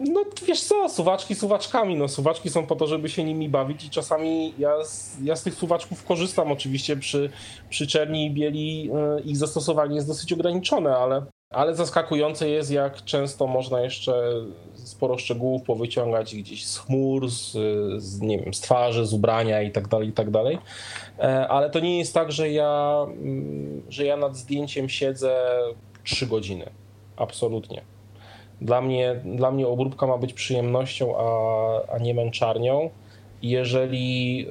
No wiesz co, suwaczki suwaczkami. No suwaczki są po to, żeby się nimi bawić i czasami ja z, ja z tych suwaczków korzystam oczywiście przy, przy czerni i bieli yy, ich zastosowanie jest dosyć ograniczone, ale ale zaskakujące jest, jak często można jeszcze sporo szczegółów powyciągać gdzieś z chmur, z, z, nie wiem, z twarzy, z ubrania i tak dalej, i tak dalej. E, ale to nie jest tak, że ja, mm, że ja nad zdjęciem siedzę 3 godziny. Absolutnie. Dla mnie, dla mnie obróbka ma być przyjemnością, a, a nie męczarnią. Jeżeli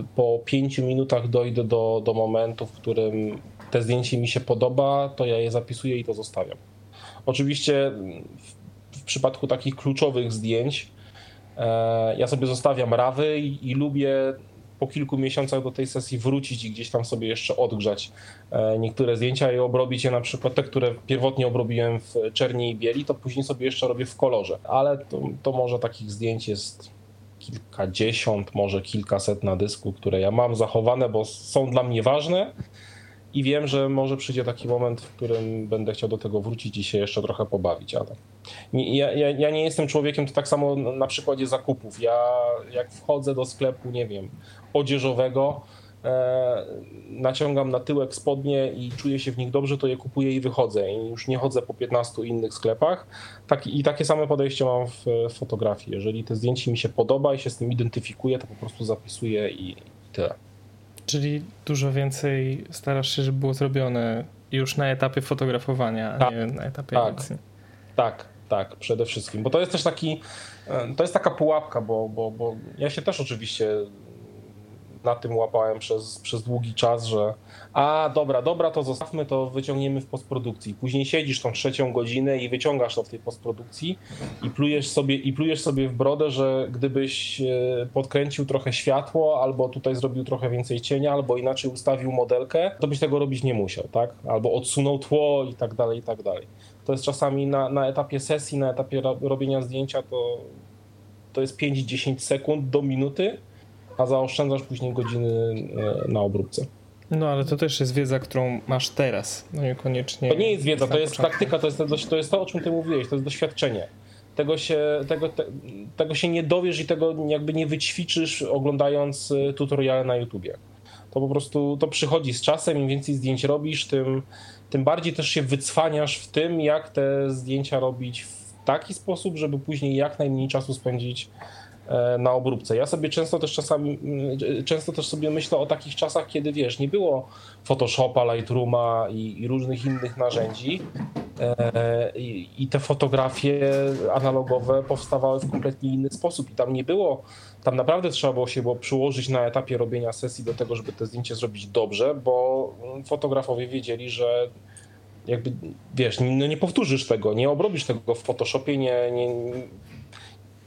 y, po pięciu minutach dojdę do, do momentu, w którym te zdjęcie mi się podoba, to ja je zapisuję i to zostawiam. Oczywiście w, w przypadku takich kluczowych zdjęć e, ja sobie zostawiam rawy i, i lubię po kilku miesiącach do tej sesji wrócić i gdzieś tam sobie jeszcze odgrzać e, niektóre zdjęcia i obrobić je na przykład te, które pierwotnie obrobiłem w czerni i bieli, to później sobie jeszcze robię w kolorze. Ale to, to może takich zdjęć jest kilkadziesiąt, może kilkaset na dysku, które ja mam zachowane, bo są dla mnie ważne i wiem, że może przyjdzie taki moment, w którym będę chciał do tego wrócić i się jeszcze trochę pobawić, ale ja, ja, ja, nie jestem człowiekiem, to tak samo na przykładzie zakupów. Ja jak wchodzę do sklepu, nie wiem, odzieżowego, e, naciągam na tyłek spodnie i czuję się w nich dobrze, to je kupuję i wychodzę. I już nie chodzę po 15 innych sklepach. Tak, I takie same podejście mam w, w fotografii. Jeżeli te zdjęcie mi się podoba i się z tym identyfikuję, to po prostu zapisuję i, i tyle. Czyli dużo więcej starasz się, żeby było zrobione już na etapie fotografowania, a tak, nie na etapie tak, edycji. Tak, tak, przede wszystkim. Bo to jest też taki, e, to jest taka pułapka, bo, bo, bo ja się też oczywiście na tym łapałem przez, przez długi czas, że a dobra, dobra, to zostawmy, to wyciągniemy w postprodukcji. Później siedzisz tą trzecią godzinę i wyciągasz to w tej postprodukcji i plujesz sobie, i plujesz sobie w brodę, że gdybyś e, podkręcił trochę światło, albo tutaj zrobił trochę więcej cienia, albo inaczej ustawił modelkę, to byś tego robić nie musiał, tak? Albo odsunął tło i tak dalej, i tak dalej. To jest czasami na, na etapie sesji, na etapie robienia zdjęcia to, to jest 5-10 sekund do minuty, a zaoszczędzasz później godziny e, na obróbce. No ale to też jest wiedza, którą masz teraz, no niekoniecznie. To nie jest wiedza, to jest początku. praktyka, to jest, to jest to, o czym ty mówiłeś, to jest doświadczenie. Tego się, tego, te, tego się nie dowiesz i tego jakby nie wyćwiczysz oglądając e, tutoriale na YouTubie. To po prostu to przychodzi z czasem, im więcej zdjęć robisz, tym, tym bardziej też się wycwaniasz w tym, jak te zdjęcia robić w taki sposób, żeby później jak najmniej czasu spędzić E, na obróbce. Ja sobie często też czasami, mm, często też sobie myślę o takich czasach, kiedy wiesz, nie było Photoshopa, Lightrooma i, i różnych innych narzędzi e, i, i, te fotografie analogowe powstawały w kompletnie inny sposób i tam nie było, tam naprawdę trzeba było się było przyłożyć na etapie robienia sesji do tego, żeby te zdjęcie zrobić dobrze, bo fotografowie wiedzieli, że jakby, wiesz, no nie powtórzysz tego, nie obrobisz tego w Photoshopie, nie, nie,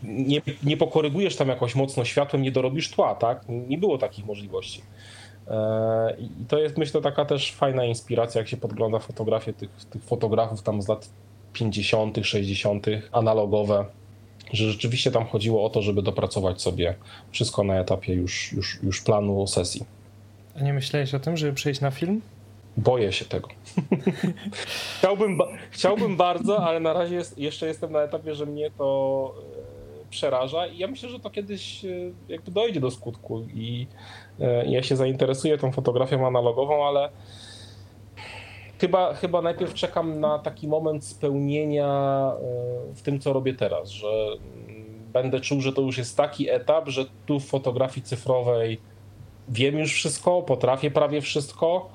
nie, nie pokorygujesz tam jakoś mocno światłem, nie dorobisz tła, tak? Nie było takich możliwości. E, I to jest myślę taka też fajna inspiracja, jak się podgląda fotografię tych, tych fotografów tam z lat 50., 60., analogowe, że rzeczywiście tam chodziło o to, żeby dopracować sobie wszystko na etapie już, już, już planu sesji. A nie myślałeś o tym, żeby przejść na film? Boję się tego. chciałbym, chciałbym bardzo, ale na razie jest, jeszcze jestem na etapie, że mnie to przeraża i ja myślę, że to kiedyś e, jakby dojdzie do skutku i e, ja się zainteresuję tą fotografią analogową, ale chyba, chyba najpierw czekam na taki moment spełnienia e, w tym, co robię teraz, że mm, będę czuł, że to już jest taki etap, że tu w fotografii cyfrowej wiem już wszystko, potrafię prawie wszystko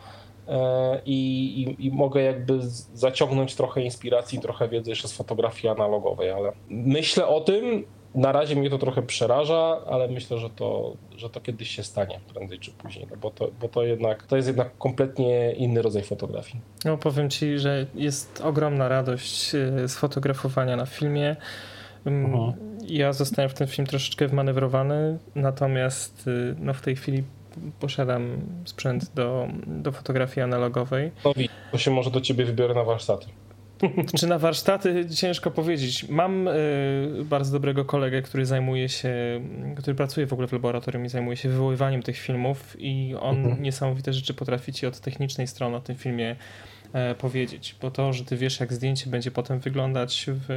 i, i, i, mogę jakby zaciągnąć trochę inspiracji, trochę wiedzy jeszcze z fotografii analogowej, ale myślę o tym, na razie mnie to trochę przeraża, ale myślę, że to, że to kiedyś się stanie, prędzej czy później, no bo, to, bo to, jednak, to jest jednak kompletnie inny rodzaj fotografii. No powiem ci, że jest ogromna radość e, z fotografowania na filmie. Mm, mhm. Ja zostałem w ten film troszeczkę wmanewrowany, natomiast e, no, w tej chwili posiadam sprzęt do, do fotografii analogowej. No to się może do ciebie wybiorę na warsztaty. Czy na warsztaty ciężko powiedzieć. Mam y, bardzo dobrego kolegę, który zajmuje się, który pracuje w ogóle w laboratorium i zajmuje się wywoływaniem tych filmów i on mhm. niesamowite rzeczy potrafi ci od technicznej strony o tym filmie e, powiedzieć. Bo to, że ty wiesz jak zdjęcie będzie potem wyglądać w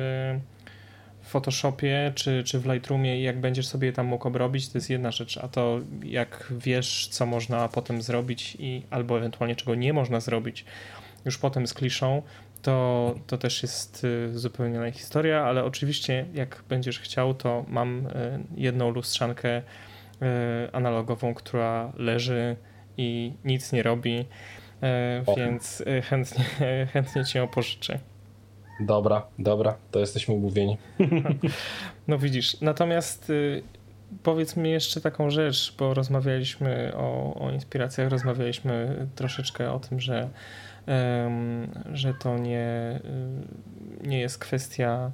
Photoshopie czy, czy w Lightroomie i jak będziesz sobie tam mógł obrobić, to jest jedna rzecz, a to jak wiesz, co można potem zrobić i albo ewentualnie czego nie można zrobić już potem z kliszą, to, to też jest y, zupełnie inna historia, ale oczywiście jak będziesz chciał, to mam y, jedną lustrzankę y, analogową, która leży i nic nie robi, więc chętnie, chętnie ci ją pożyczę. Dobra, dobra, to jesteśmy umówieni. No widzisz, natomiast y, powiedz mi jeszcze taką rzecz, bo rozmawialiśmy o, o inspiracjach, rozmawialiśmy troszeczkę o tym, że, że to nie, y, nie jest kwestia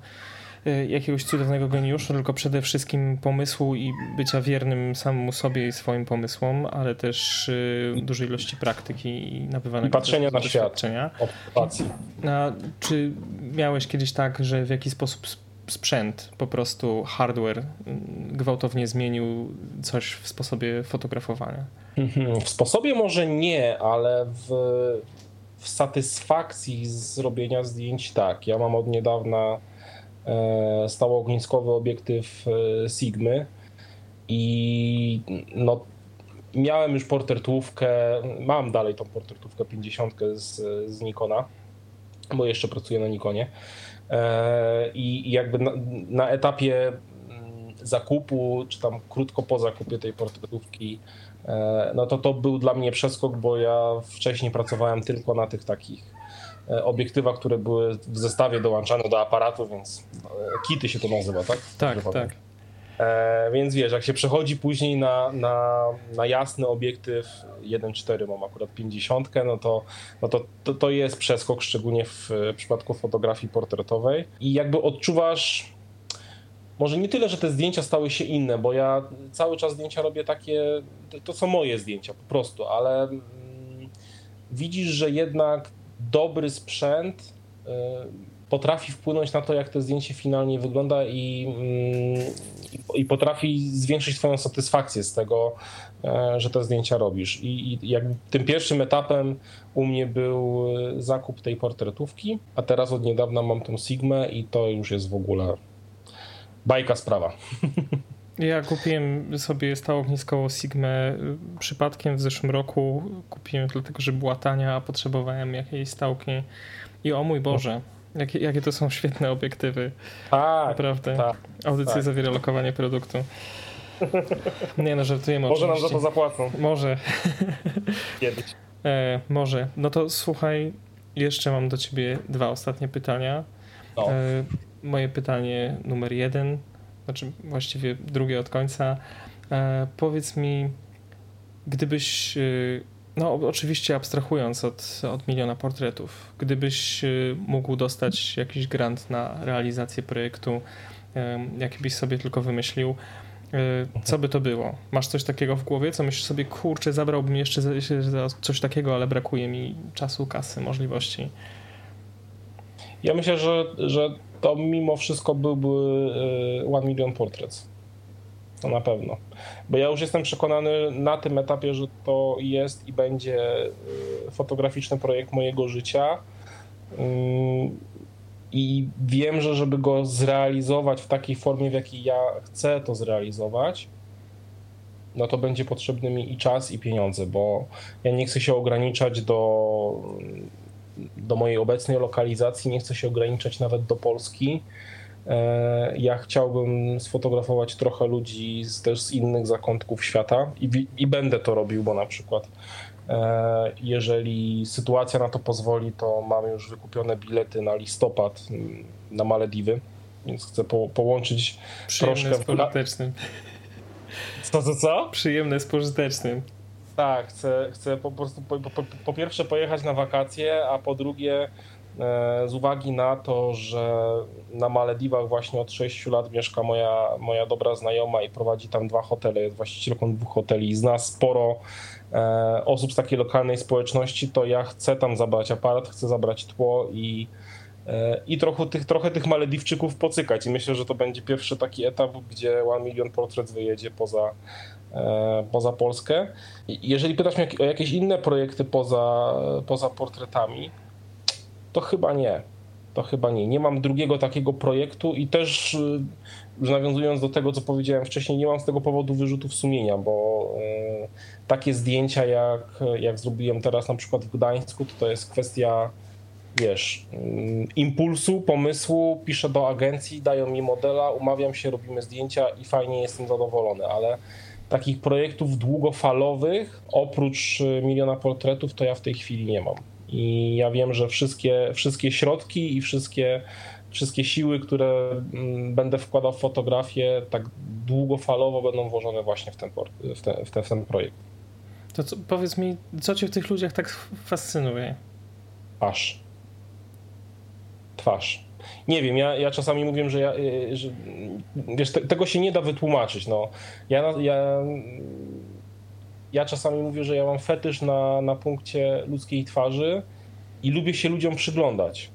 jakiegoś cudownego geniuszu, tylko przede wszystkim pomysłu i bycia wiernym samemu sobie i swoim pomysłom, ale też dużej ilości praktyki i nabywanego I patrzenia na świat, obserwacji. A czy miałeś kiedyś tak, że w jakiś sposób sprzęt, po prostu hardware gwałtownie zmienił coś w sposobie fotografowania? Mhm. W sposobie może nie, ale w, w satysfakcji z zrobienia zdjęć tak. Ja mam od niedawna stałoogniskowy obiektyw e, Sigmy i no, miałem już portretówkę, mam dalej tą portretówkę 50 z, z Nikona, bo jeszcze pracuję na Nikonie. E, i jakby na, na, etapie mm, zakupu, czy tam krótko po zakupie tej portretówki, e, no to to był dla mnie przeskok, bo ja wcześniej pracowałem tylko na tych takich e, obiektywach, które były w zestawie dołączane do aparatu, więc kity się to nazywa, tak? Tak, tak. E, więc wiesz, jak się przechodzi później na, na, na jasny obiektyw 1.4, mam akurat 50, no to, no to, to, to jest przeskok, szczególnie w, w przypadku fotografii portretowej. I jakby odczuwasz może nie tyle, że te zdjęcia stały się inne, bo ja cały czas zdjęcia robię takie, to są moje zdjęcia po prostu, ale mm, widzisz, że jednak dobry sprzęt y, potrafi wpłynąć na to, jak to zdjęcie finalnie wygląda i, mm, i, potrafi zwiększyć Twoją satysfakcję z tego, e, że te zdjęcia robisz. I, i tym pierwszym etapem u mnie był zakup tej portretówki, a teraz od niedawna mam tą Sigmę i to już jest w ogóle bajka sprawa. Ja kupiłem sobie stałogniskową Sigmę y, przypadkiem w zeszłym roku. Kupiłem dlatego, że była tania, a potrzebowałem jakiejś stałki. I o mój Boże, Jakie, jakie to są świetne obiektywy. Tak, Naprawdę. Tak, Audycje tak. zawiera lokowanie produktu. Nie no, żartujemy Może oczywiście. nam za to zapłacą. Może. Kiedyś. E, może. No to słuchaj, jeszcze mam do ciebie dwa ostatnie pytania. No. E, moje pytanie numer jeden, znaczy właściwie drugie od końca. E, powiedz mi, gdybyś y, no, oczywiście abstrahując od, od miliona portretów, gdybyś y, mógł dostać jakiś grant na realizację projektu, jaki byś sobie tylko wymyślił, co by to było? Masz coś takiego w głowie, co myślisz sobie, kurczę, zabrałbym jeszcze coś takiego, ale brakuje mi czasu, kasy, możliwości? Ja myślę, że, że to mimo wszystko byłby y, One Million Portraits. To na pewno. Bo ja już jestem przekonany na tym etapie, że to jest i będzie y, fotograficzny projekt mojego życia. Mm, I wiem, że żeby go zrealizować w takiej formie, w jakiej ja chcę to zrealizować, no to będzie potrzebny mi i czas, i pieniądze, bo ja nie chcę się ograniczać do, do mojej obecnej lokalizacji, nie chcę się ograniczać nawet do Polski E, ja chciałbym sfotografować trochę ludzi z, też z innych zakątków świata i, i będę to robił, bo na przykład e, jeżeli sytuacja na to pozwoli, to mamy już wykupione bilety na listopad mm, na Malediwy, więc chcę po, połączyć Przyjemne troszkę... z pożytecznym. Co, co, co? Przyjemne z pożytecznym. Tak, chcę, chcę po prostu po, po, po pierwsze pojechać na wakacje, a po drugie E, z uwagi na to, że na Malediwach właśnie od 6 lat mieszka moja, moja dobra znajoma i prowadzi tam dwa hotele, jest właścicielką dwóch hoteli i zna sporo e, osób z takiej lokalnej społeczności, to ja chcę tam zabrać aparat, chcę zabrać tło i, i trochę, tych, trochę tych Malediwczyków pocykać. I myślę, że to będzie pierwszy taki etap, gdzie One Million Portraits wyjedzie poza, poza Polskę. Jeżeli pytasz mnie o jakieś inne projekty poza, poza portretami, to chyba nie. To chyba nie. Nie mam drugiego takiego projektu i też już nawiązując do tego, co powiedziałem wcześniej, nie mam z tego powodu wyrzutów sumienia, bo takie zdjęcia, jak, jak zrobiłem teraz na przykład w Gdańsku, to, to jest kwestia, wiesz, y, impulsu, pomysłu, piszę do agencji, dają mi modela, umawiam się, robimy zdjęcia i fajnie jestem zadowolony, ale takich projektów długofalowych, oprócz miliona portretów, to ja w tej chwili nie mam I ja wiem, że wszystkie, wszystkie środki i wszystkie, wszystkie siły, które mm, będę wkładał w fotografię, tak długofalowo będą włożone właśnie w ten, w ten, w ten, w ten projekt. To co, powiedz mi, co cię w tych ludziach tak fascynuje? Twarz. Twarz. Nie wiem, ja, ja czasami mówię, że ja, y, że, wiesz, te, tego się nie da wytłumaczyć. No. Ja, ja, ja czasami mówię, że ja mam fetysz na, na punkcie ludzkiej twarzy i lubię się ludziom przyglądać.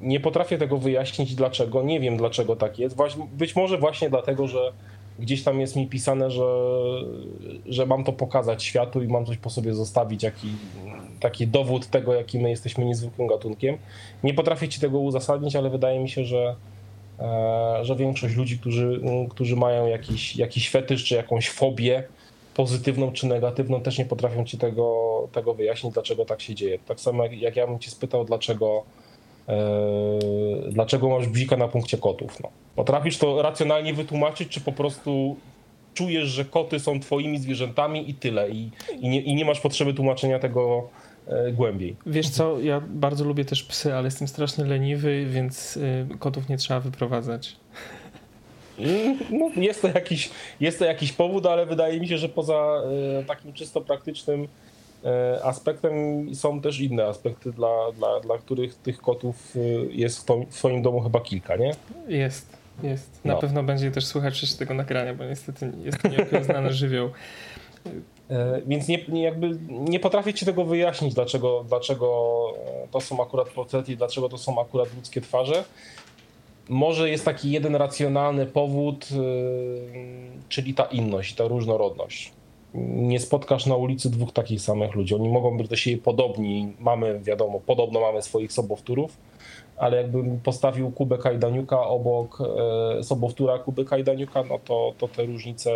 Nie potrafię tego wyjaśnić dlaczego, nie wiem dlaczego tak jest. Być może właśnie dlatego, że gdzieś tam jest mi pisane, że, że mam to pokazać światu i mam coś po sobie zostawić, jaki, taki dowód tego, jaki my jesteśmy niezwykłym gatunkiem. Nie potrafię ci tego uzasadnić, ale wydaje mi się, że, e, że większość ludzi, którzy, którzy mają jakiś, jakiś fetysz czy jakąś fobię, pozytywną czy negatywną, też nie potrafią ci tego, tego wyjaśnić, dlaczego tak się dzieje. Tak samo jak, jak ja bym ci spytał, dlaczego, e, dlaczego masz bzika na punkcie kotów. No. Potrafisz to racjonalnie wytłumaczyć, czy po prostu czujesz, że koty są twoimi zwierzętami i tyle. I, i, nie, i nie masz potrzeby tłumaczenia tego głębiej. Wiesz co, ja bardzo lubię też psy, ale jestem strasznie leniwy, więc y, kotów nie trzeba wyprowadzać. No, jest, to jakiś, jest to jakiś powód, ale wydaje mi się, że poza e, takim czysto praktycznym e, aspektem są też inne aspekty, dla, dla, dla których tych kotów jest w, swoim domu chyba kilka, nie? Jest. Jest. Na no. pewno będzie też słuchać się tego nagrania, bo niestety jest to nieokiełznany żywioł. E, więc nie, nie, jakby nie potrafię ci tego wyjaśnić, dlaczego, dlaczego to są akurat portrety i dlaczego to są akurat ludzkie twarze. Może jest taki jeden racjonalny powód, e, czyli ta inność, ta różnorodność. Nie spotkasz na ulicy dwóch takich samych ludzi. Oni mogą być do siebie podobni. Mamy, wiadomo, podobno mamy swoich sobowtórów, ale jakbym postawił Kubę Kajdaniuka obok e, sobowtóra Kuby Kajdaniuka, no to, to te różnice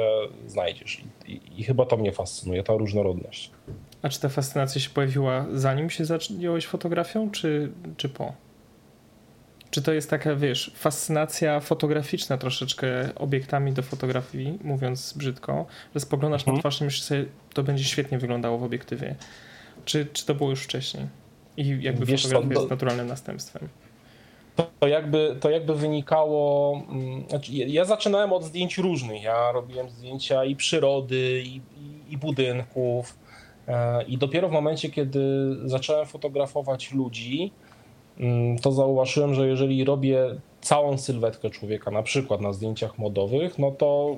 znajdziesz I, i, i, chyba to mnie fascynuje, ta różnorodność. A czy ta fascynacja się pojawiła zanim się zająłeś fotografią, czy, czy po? Czy to jest taka, wiesz, fascynacja fotograficzna troszeczkę obiektami do fotografii, mówiąc brzydko, że spoglądasz mhm. na twarz i myślisz sobie, to będzie świetnie wyglądało w obiektywie. Czy, czy to było już wcześniej? I jakby Wiesz fotografia co, jest naturalnym następstwem to jakby, to jakby wynikało. Mm, znaczy ja zaczynałem od zdjęć różnych. Ja robiłem zdjęcia i przyrody, i, i, i budynków. E, I dopiero w momencie, kiedy zacząłem fotografować ludzi, mm, to zauważyłem, że jeżeli robię całą sylwetkę człowieka, na przykład na zdjęciach modowych, no to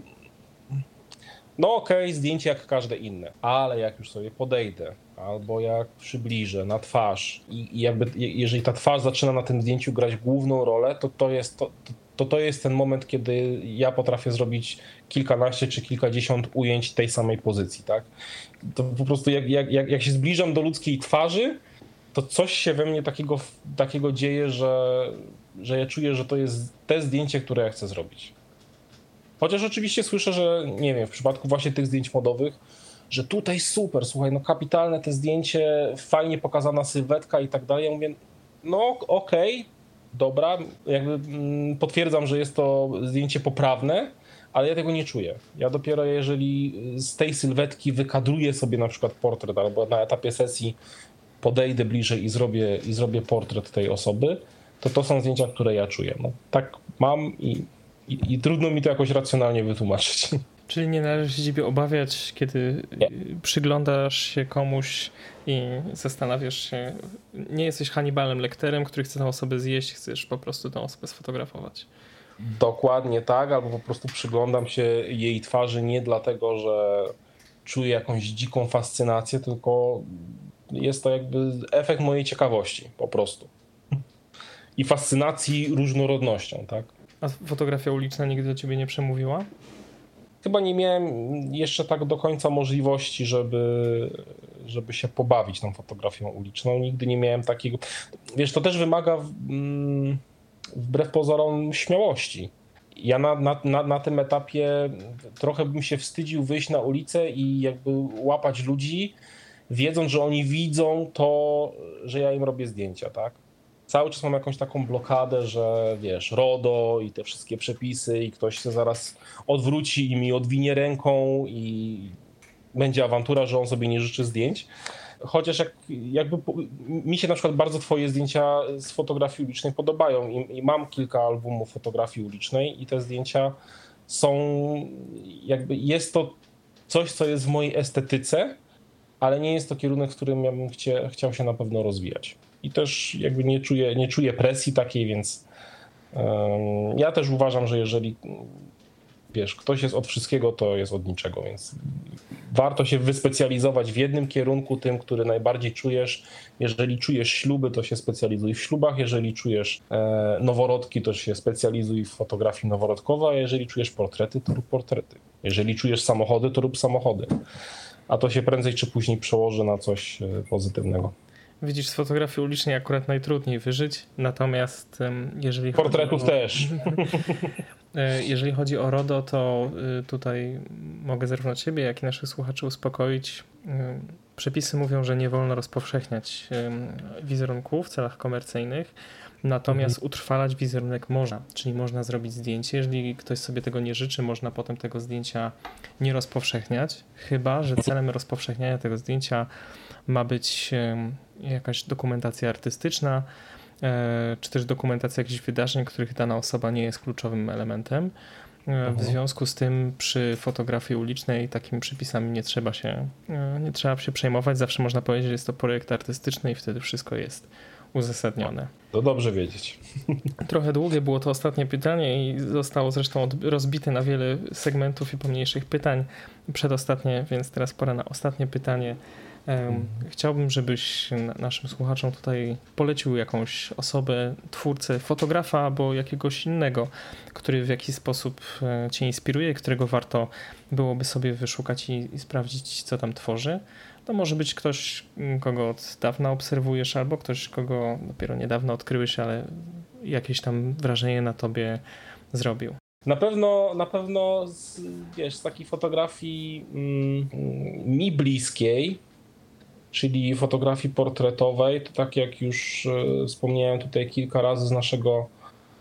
no okej, okay, zdjęcie jak każde inne, ale jak już sobie podejdę, albo jak przybliżę na twarz i, i jakby jeżeli ta twarz zaczyna na tym zdjęciu grać główną rolę, to to jest to, to, to jest ten moment, kiedy ja potrafię zrobić kilkanaście czy kilkadziesiąt ujęć tej samej pozycji, tak? To po prostu jak, jak, jak się zbliżam do ludzkiej twarzy, to coś się we mnie takiego, takiego dzieje, że, że ja czuję, że to jest te zdjęcie, które ja chcę zrobić. Chociaż oczywiście słyszę, że nie wiem, w przypadku właśnie tych zdjęć modowych, że tutaj super, słuchaj, no kapitalne te zdjęcie, fajnie pokazana sylwetka i tak dalej. Ja mówię, no okej, okay, dobra, jakby mm, potwierdzam, że jest to zdjęcie poprawne, ale ja tego nie czuję. Ja dopiero jeżeli z tej sylwetki wykadruję sobie na przykład portret albo na etapie sesji podejdę bliżej i zrobię, i zrobię portret tej osoby, to to są zdjęcia, które ja czuję. No, tak mam i i, I, trudno mi to jakoś racjonalnie wytłumaczyć. Czyli nie należy się ciebie obawiać, kiedy nie. przyglądasz się komuś i zastanawiasz się. Nie jesteś Hannibalem lekterem, który chce tę osobę zjeść, chcesz po prostu tę osobę sfotografować. Dokładnie tak, albo po prostu przyglądam się jej twarzy nie dlatego, że czuję jakąś dziką fascynację, tylko jest to jakby efekt mojej ciekawości po prostu. I fascynacji różnorodnością, tak? A fotografia uliczna nigdy do ciebie nie przemówiła? Chyba nie miałem jeszcze tak do końca możliwości, żeby, żeby się pobawić tą fotografią uliczną. Nigdy nie miałem takiego. Wiesz, to też wymaga mm, wbrew pozorom śmiałości. Ja na, na, na, na tym etapie trochę bym się wstydził wyjść na ulicę i jakby łapać ludzi, wiedząc, że oni widzą to, że ja im robię zdjęcia, tak? Cały czas mam jakąś taką blokadę, że wiesz, RODO i te wszystkie przepisy i ktoś się zaraz odwróci i mi odwinie ręką i będzie awantura, że on sobie nie życzy zdjęć. Chociaż jak, jakby mi się na przykład bardzo twoje zdjęcia z fotografii ulicznej podobają i, i mam kilka albumów fotografii ulicznej i te zdjęcia są jakby jest to coś, co jest w mojej estetyce, ale nie jest to kierunek, w którym ja bym chcie, chciał się na pewno rozwijać. I też jakby nie czuję, nie czuję presji takiej, więc um, ja też uważam, że jeżeli wiesz, ktoś jest od wszystkiego, to jest od niczego, więc warto się wyspecjalizować w jednym kierunku, tym, który najbardziej czujesz. Jeżeli czujesz śluby, to się specjalizuj w ślubach, jeżeli czujesz e, noworodki, to się specjalizuj w fotografii noworodkowej, a jeżeli czujesz portrety, to rób portrety. Jeżeli czujesz samochody, to rób samochody. A to się prędzej czy później przełoży na coś e, pozytywnego. Widzisz, z fotografii ulicznej akurat najtrudniej wyżyć, natomiast jeżeli... Portretów o... też. E, jeżeli chodzi o RODO, to y, tutaj mogę zarówno Ciebie, jak i naszych słuchaczy uspokoić. Y, przepisy mówią, że nie wolno rozpowszechniać wizerunku w celach komercyjnych, natomiast mhm. utrwalać wizerunek można, czyli można zrobić zdjęcie. Jeżeli ktoś sobie tego nie życzy, można potem tego zdjęcia nie rozpowszechniać, chyba że celem rozpowszechniania tego zdjęcia ma być jakaś dokumentacja artystyczna, e, czy też dokumentacja jakichś wydarzeń, których dana osoba nie jest kluczowym elementem. E, w mhm. związku z tym przy fotografii ulicznej takimi przypisami nie trzeba się, e, nie trzeba się przejmować. Zawsze można powiedzieć, że jest to projekt artystyczny i wtedy wszystko jest uzasadnione. To dobrze wiedzieć. Trochę długie było to ostatnie pytanie i zostało zresztą rozbite na wiele segmentów i pomniejszych pytań przedostatnie, więc teraz pora na ostatnie pytanie. Chciałbym, żebyś naszym słuchaczom tutaj polecił jakąś osobę, twórcę, fotografa albo jakiegoś innego, który w jakiś sposób e, Cię inspiruje, którego warto byłoby sobie wyszukać i, i sprawdzić, co tam tworzy. To może być ktoś, kogo od dawna obserwujesz, albo ktoś, kogo dopiero niedawno odkryłeś, ale jakieś tam wrażenie na tobie zrobił. Na pewno, na pewno z, wiesz, z takiej fotografii mm, mi bliskiej, czyli fotografii portretowej, to tak jak już e, wspomniałem tutaj kilka razy z naszego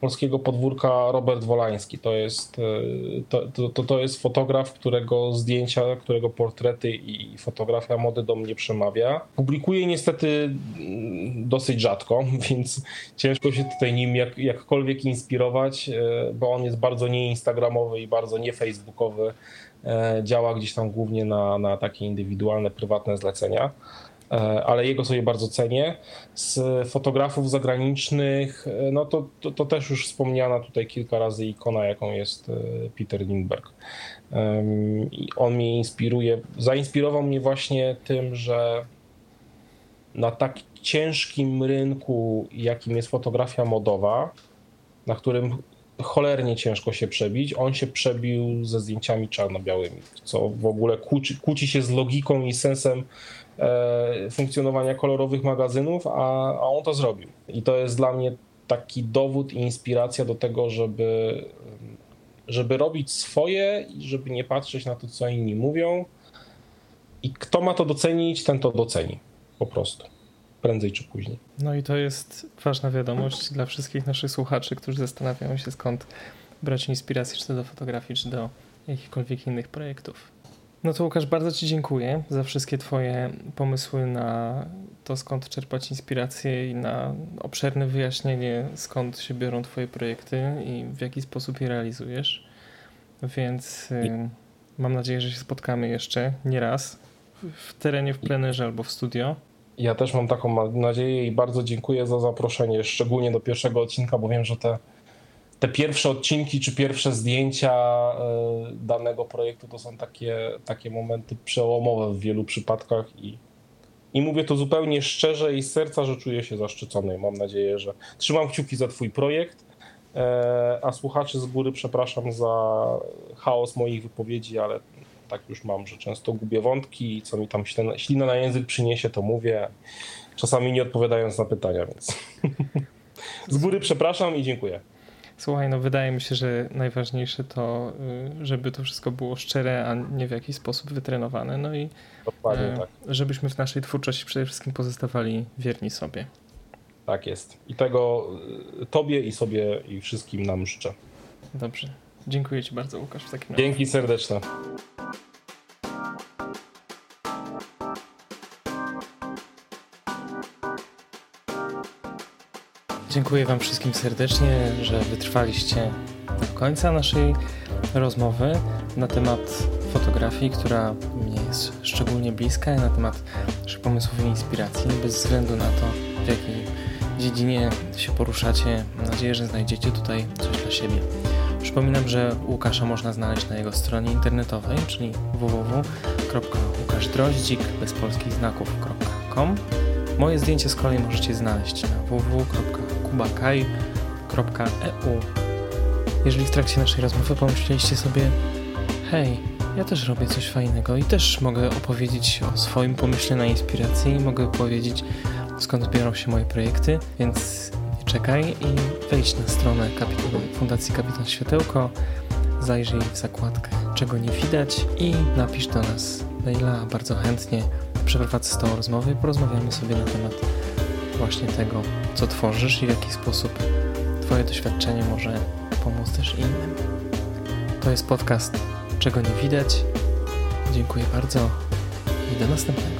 polskiego podwórka Robert Wolański. To jest, e, to, to, to jest fotograf, którego zdjęcia, którego portrety i fotografia mody do mnie przemawia. Publikuje niestety mm, dosyć rzadko, więc ciężko się tutaj nim jak, jakkolwiek inspirować, e, bo on jest bardzo nieinstagramowy i bardzo niefacebookowy. Działa gdzieś tam głównie na, na takie indywidualne, prywatne zlecenia. E, ale jego sobie bardzo cenię. Z fotografów zagranicznych, e, no to, to, to, też już wspomniana tutaj kilka razy ikona, jaką jest e, Peter Lindbergh. I on mnie inspiruje, zainspirował mnie właśnie tym, że na tak ciężkim rynku, jakim jest fotografia modowa, na którym cholernie ciężko się przebić. On się przebił ze zdjęciami czarno-białymi, co w ogóle kłóci, kłóci się z logiką i sensem E, funkcjonowania kolorowych magazynów, a, a on to zrobił. I to jest dla mnie taki dowód i inspiracja do tego, żeby, żeby robić swoje i żeby nie patrzeć na to, co inni mówią. I kto ma to docenić, ten to doceni. Po prostu. Prędzej czy później. No i to jest ważna wiadomość dla wszystkich naszych słuchaczy, którzy zastanawiają się skąd brać inspirację, czy to do fotografii, czy do jakichkolwiek innych projektów. No to Łukasz, bardzo Ci dziękuję za wszystkie Twoje pomysły na to, skąd czerpać inspirację i na obszerne wyjaśnienie, skąd się biorą Twoje projekty i w jaki sposób je realizujesz. Więc mam nadzieję, że się spotkamy jeszcze nie raz w terenie, w plenerze albo w studio. Ja też mam taką nadzieję i bardzo dziękuję za zaproszenie, szczególnie do pierwszego odcinka, bo wiem, że te te pierwsze odcinki czy pierwsze zdjęcia e, danego projektu to są takie, takie momenty przełomowe w wielu przypadkach i, i mówię to zupełnie szczerze i z serca, że czuję się zaszczycony. Mam nadzieję, że trzymam kciuki za Twój projekt. E, a słuchaczy z góry przepraszam za chaos moich wypowiedzi, ale tak już mam, że często gubię wątki i co mi tam ślina, ślina na język przyniesie, to mówię. Czasami nie odpowiadając na pytania, więc z góry przepraszam i dziękuję. Słuchaj, no wydaje mi się, że najważniejsze to, y, żeby to wszystko było szczere, a nie w jakiś sposób wytrenowane. No i Dokładnie y, tak. żebyśmy w naszej twórczości przede wszystkim pozostawali wierni sobie. Tak jest. I tego y, tobie i sobie i wszystkim nam życzę. Dobrze. Dziękuję ci bardzo, Łukasz, w takim razie. Dzięki serdeczne. Dziękuję Wam wszystkim serdecznie, że wytrwaliście do końca naszej rozmowy na temat fotografii, która mnie jest szczególnie bliska na temat pomysłów i inspiracji, bez względu na to, w jakiej dziedzinie się poruszacie. Mam nadzieję, że znajdziecie tutaj coś dla siebie. Przypominam, że Łukasza można znaleźć na jego stronie internetowej, czyli www.łukaszdroździk bez polskich znaków.com. Moje zdjęcie z kolei możecie znaleźć na www.kubakaj.eu. Jeżeli w trakcie naszej rozmowy pomyśleliście sobie, hej, ja też robię coś fajnego i też mogę opowiedzieć o swoim pomyśle na inspiracji i mogę powiedzieć, skąd biorą się moje projekty, więc nie czekaj i wejdź na stronę Fundacji Kapitan Światełko, zajrzyj w zakładkę czego nie widać i napisz do nas maila, bardzo chętnie przeprowadzę z tą rozmowę i porozmawiamy sobie na temat właśnie tego, co tworzysz i w jaki sposób Twoje doświadczenie może pomóc też innym. To jest podcast Czego nie widać. Dziękuję bardzo i do następnego.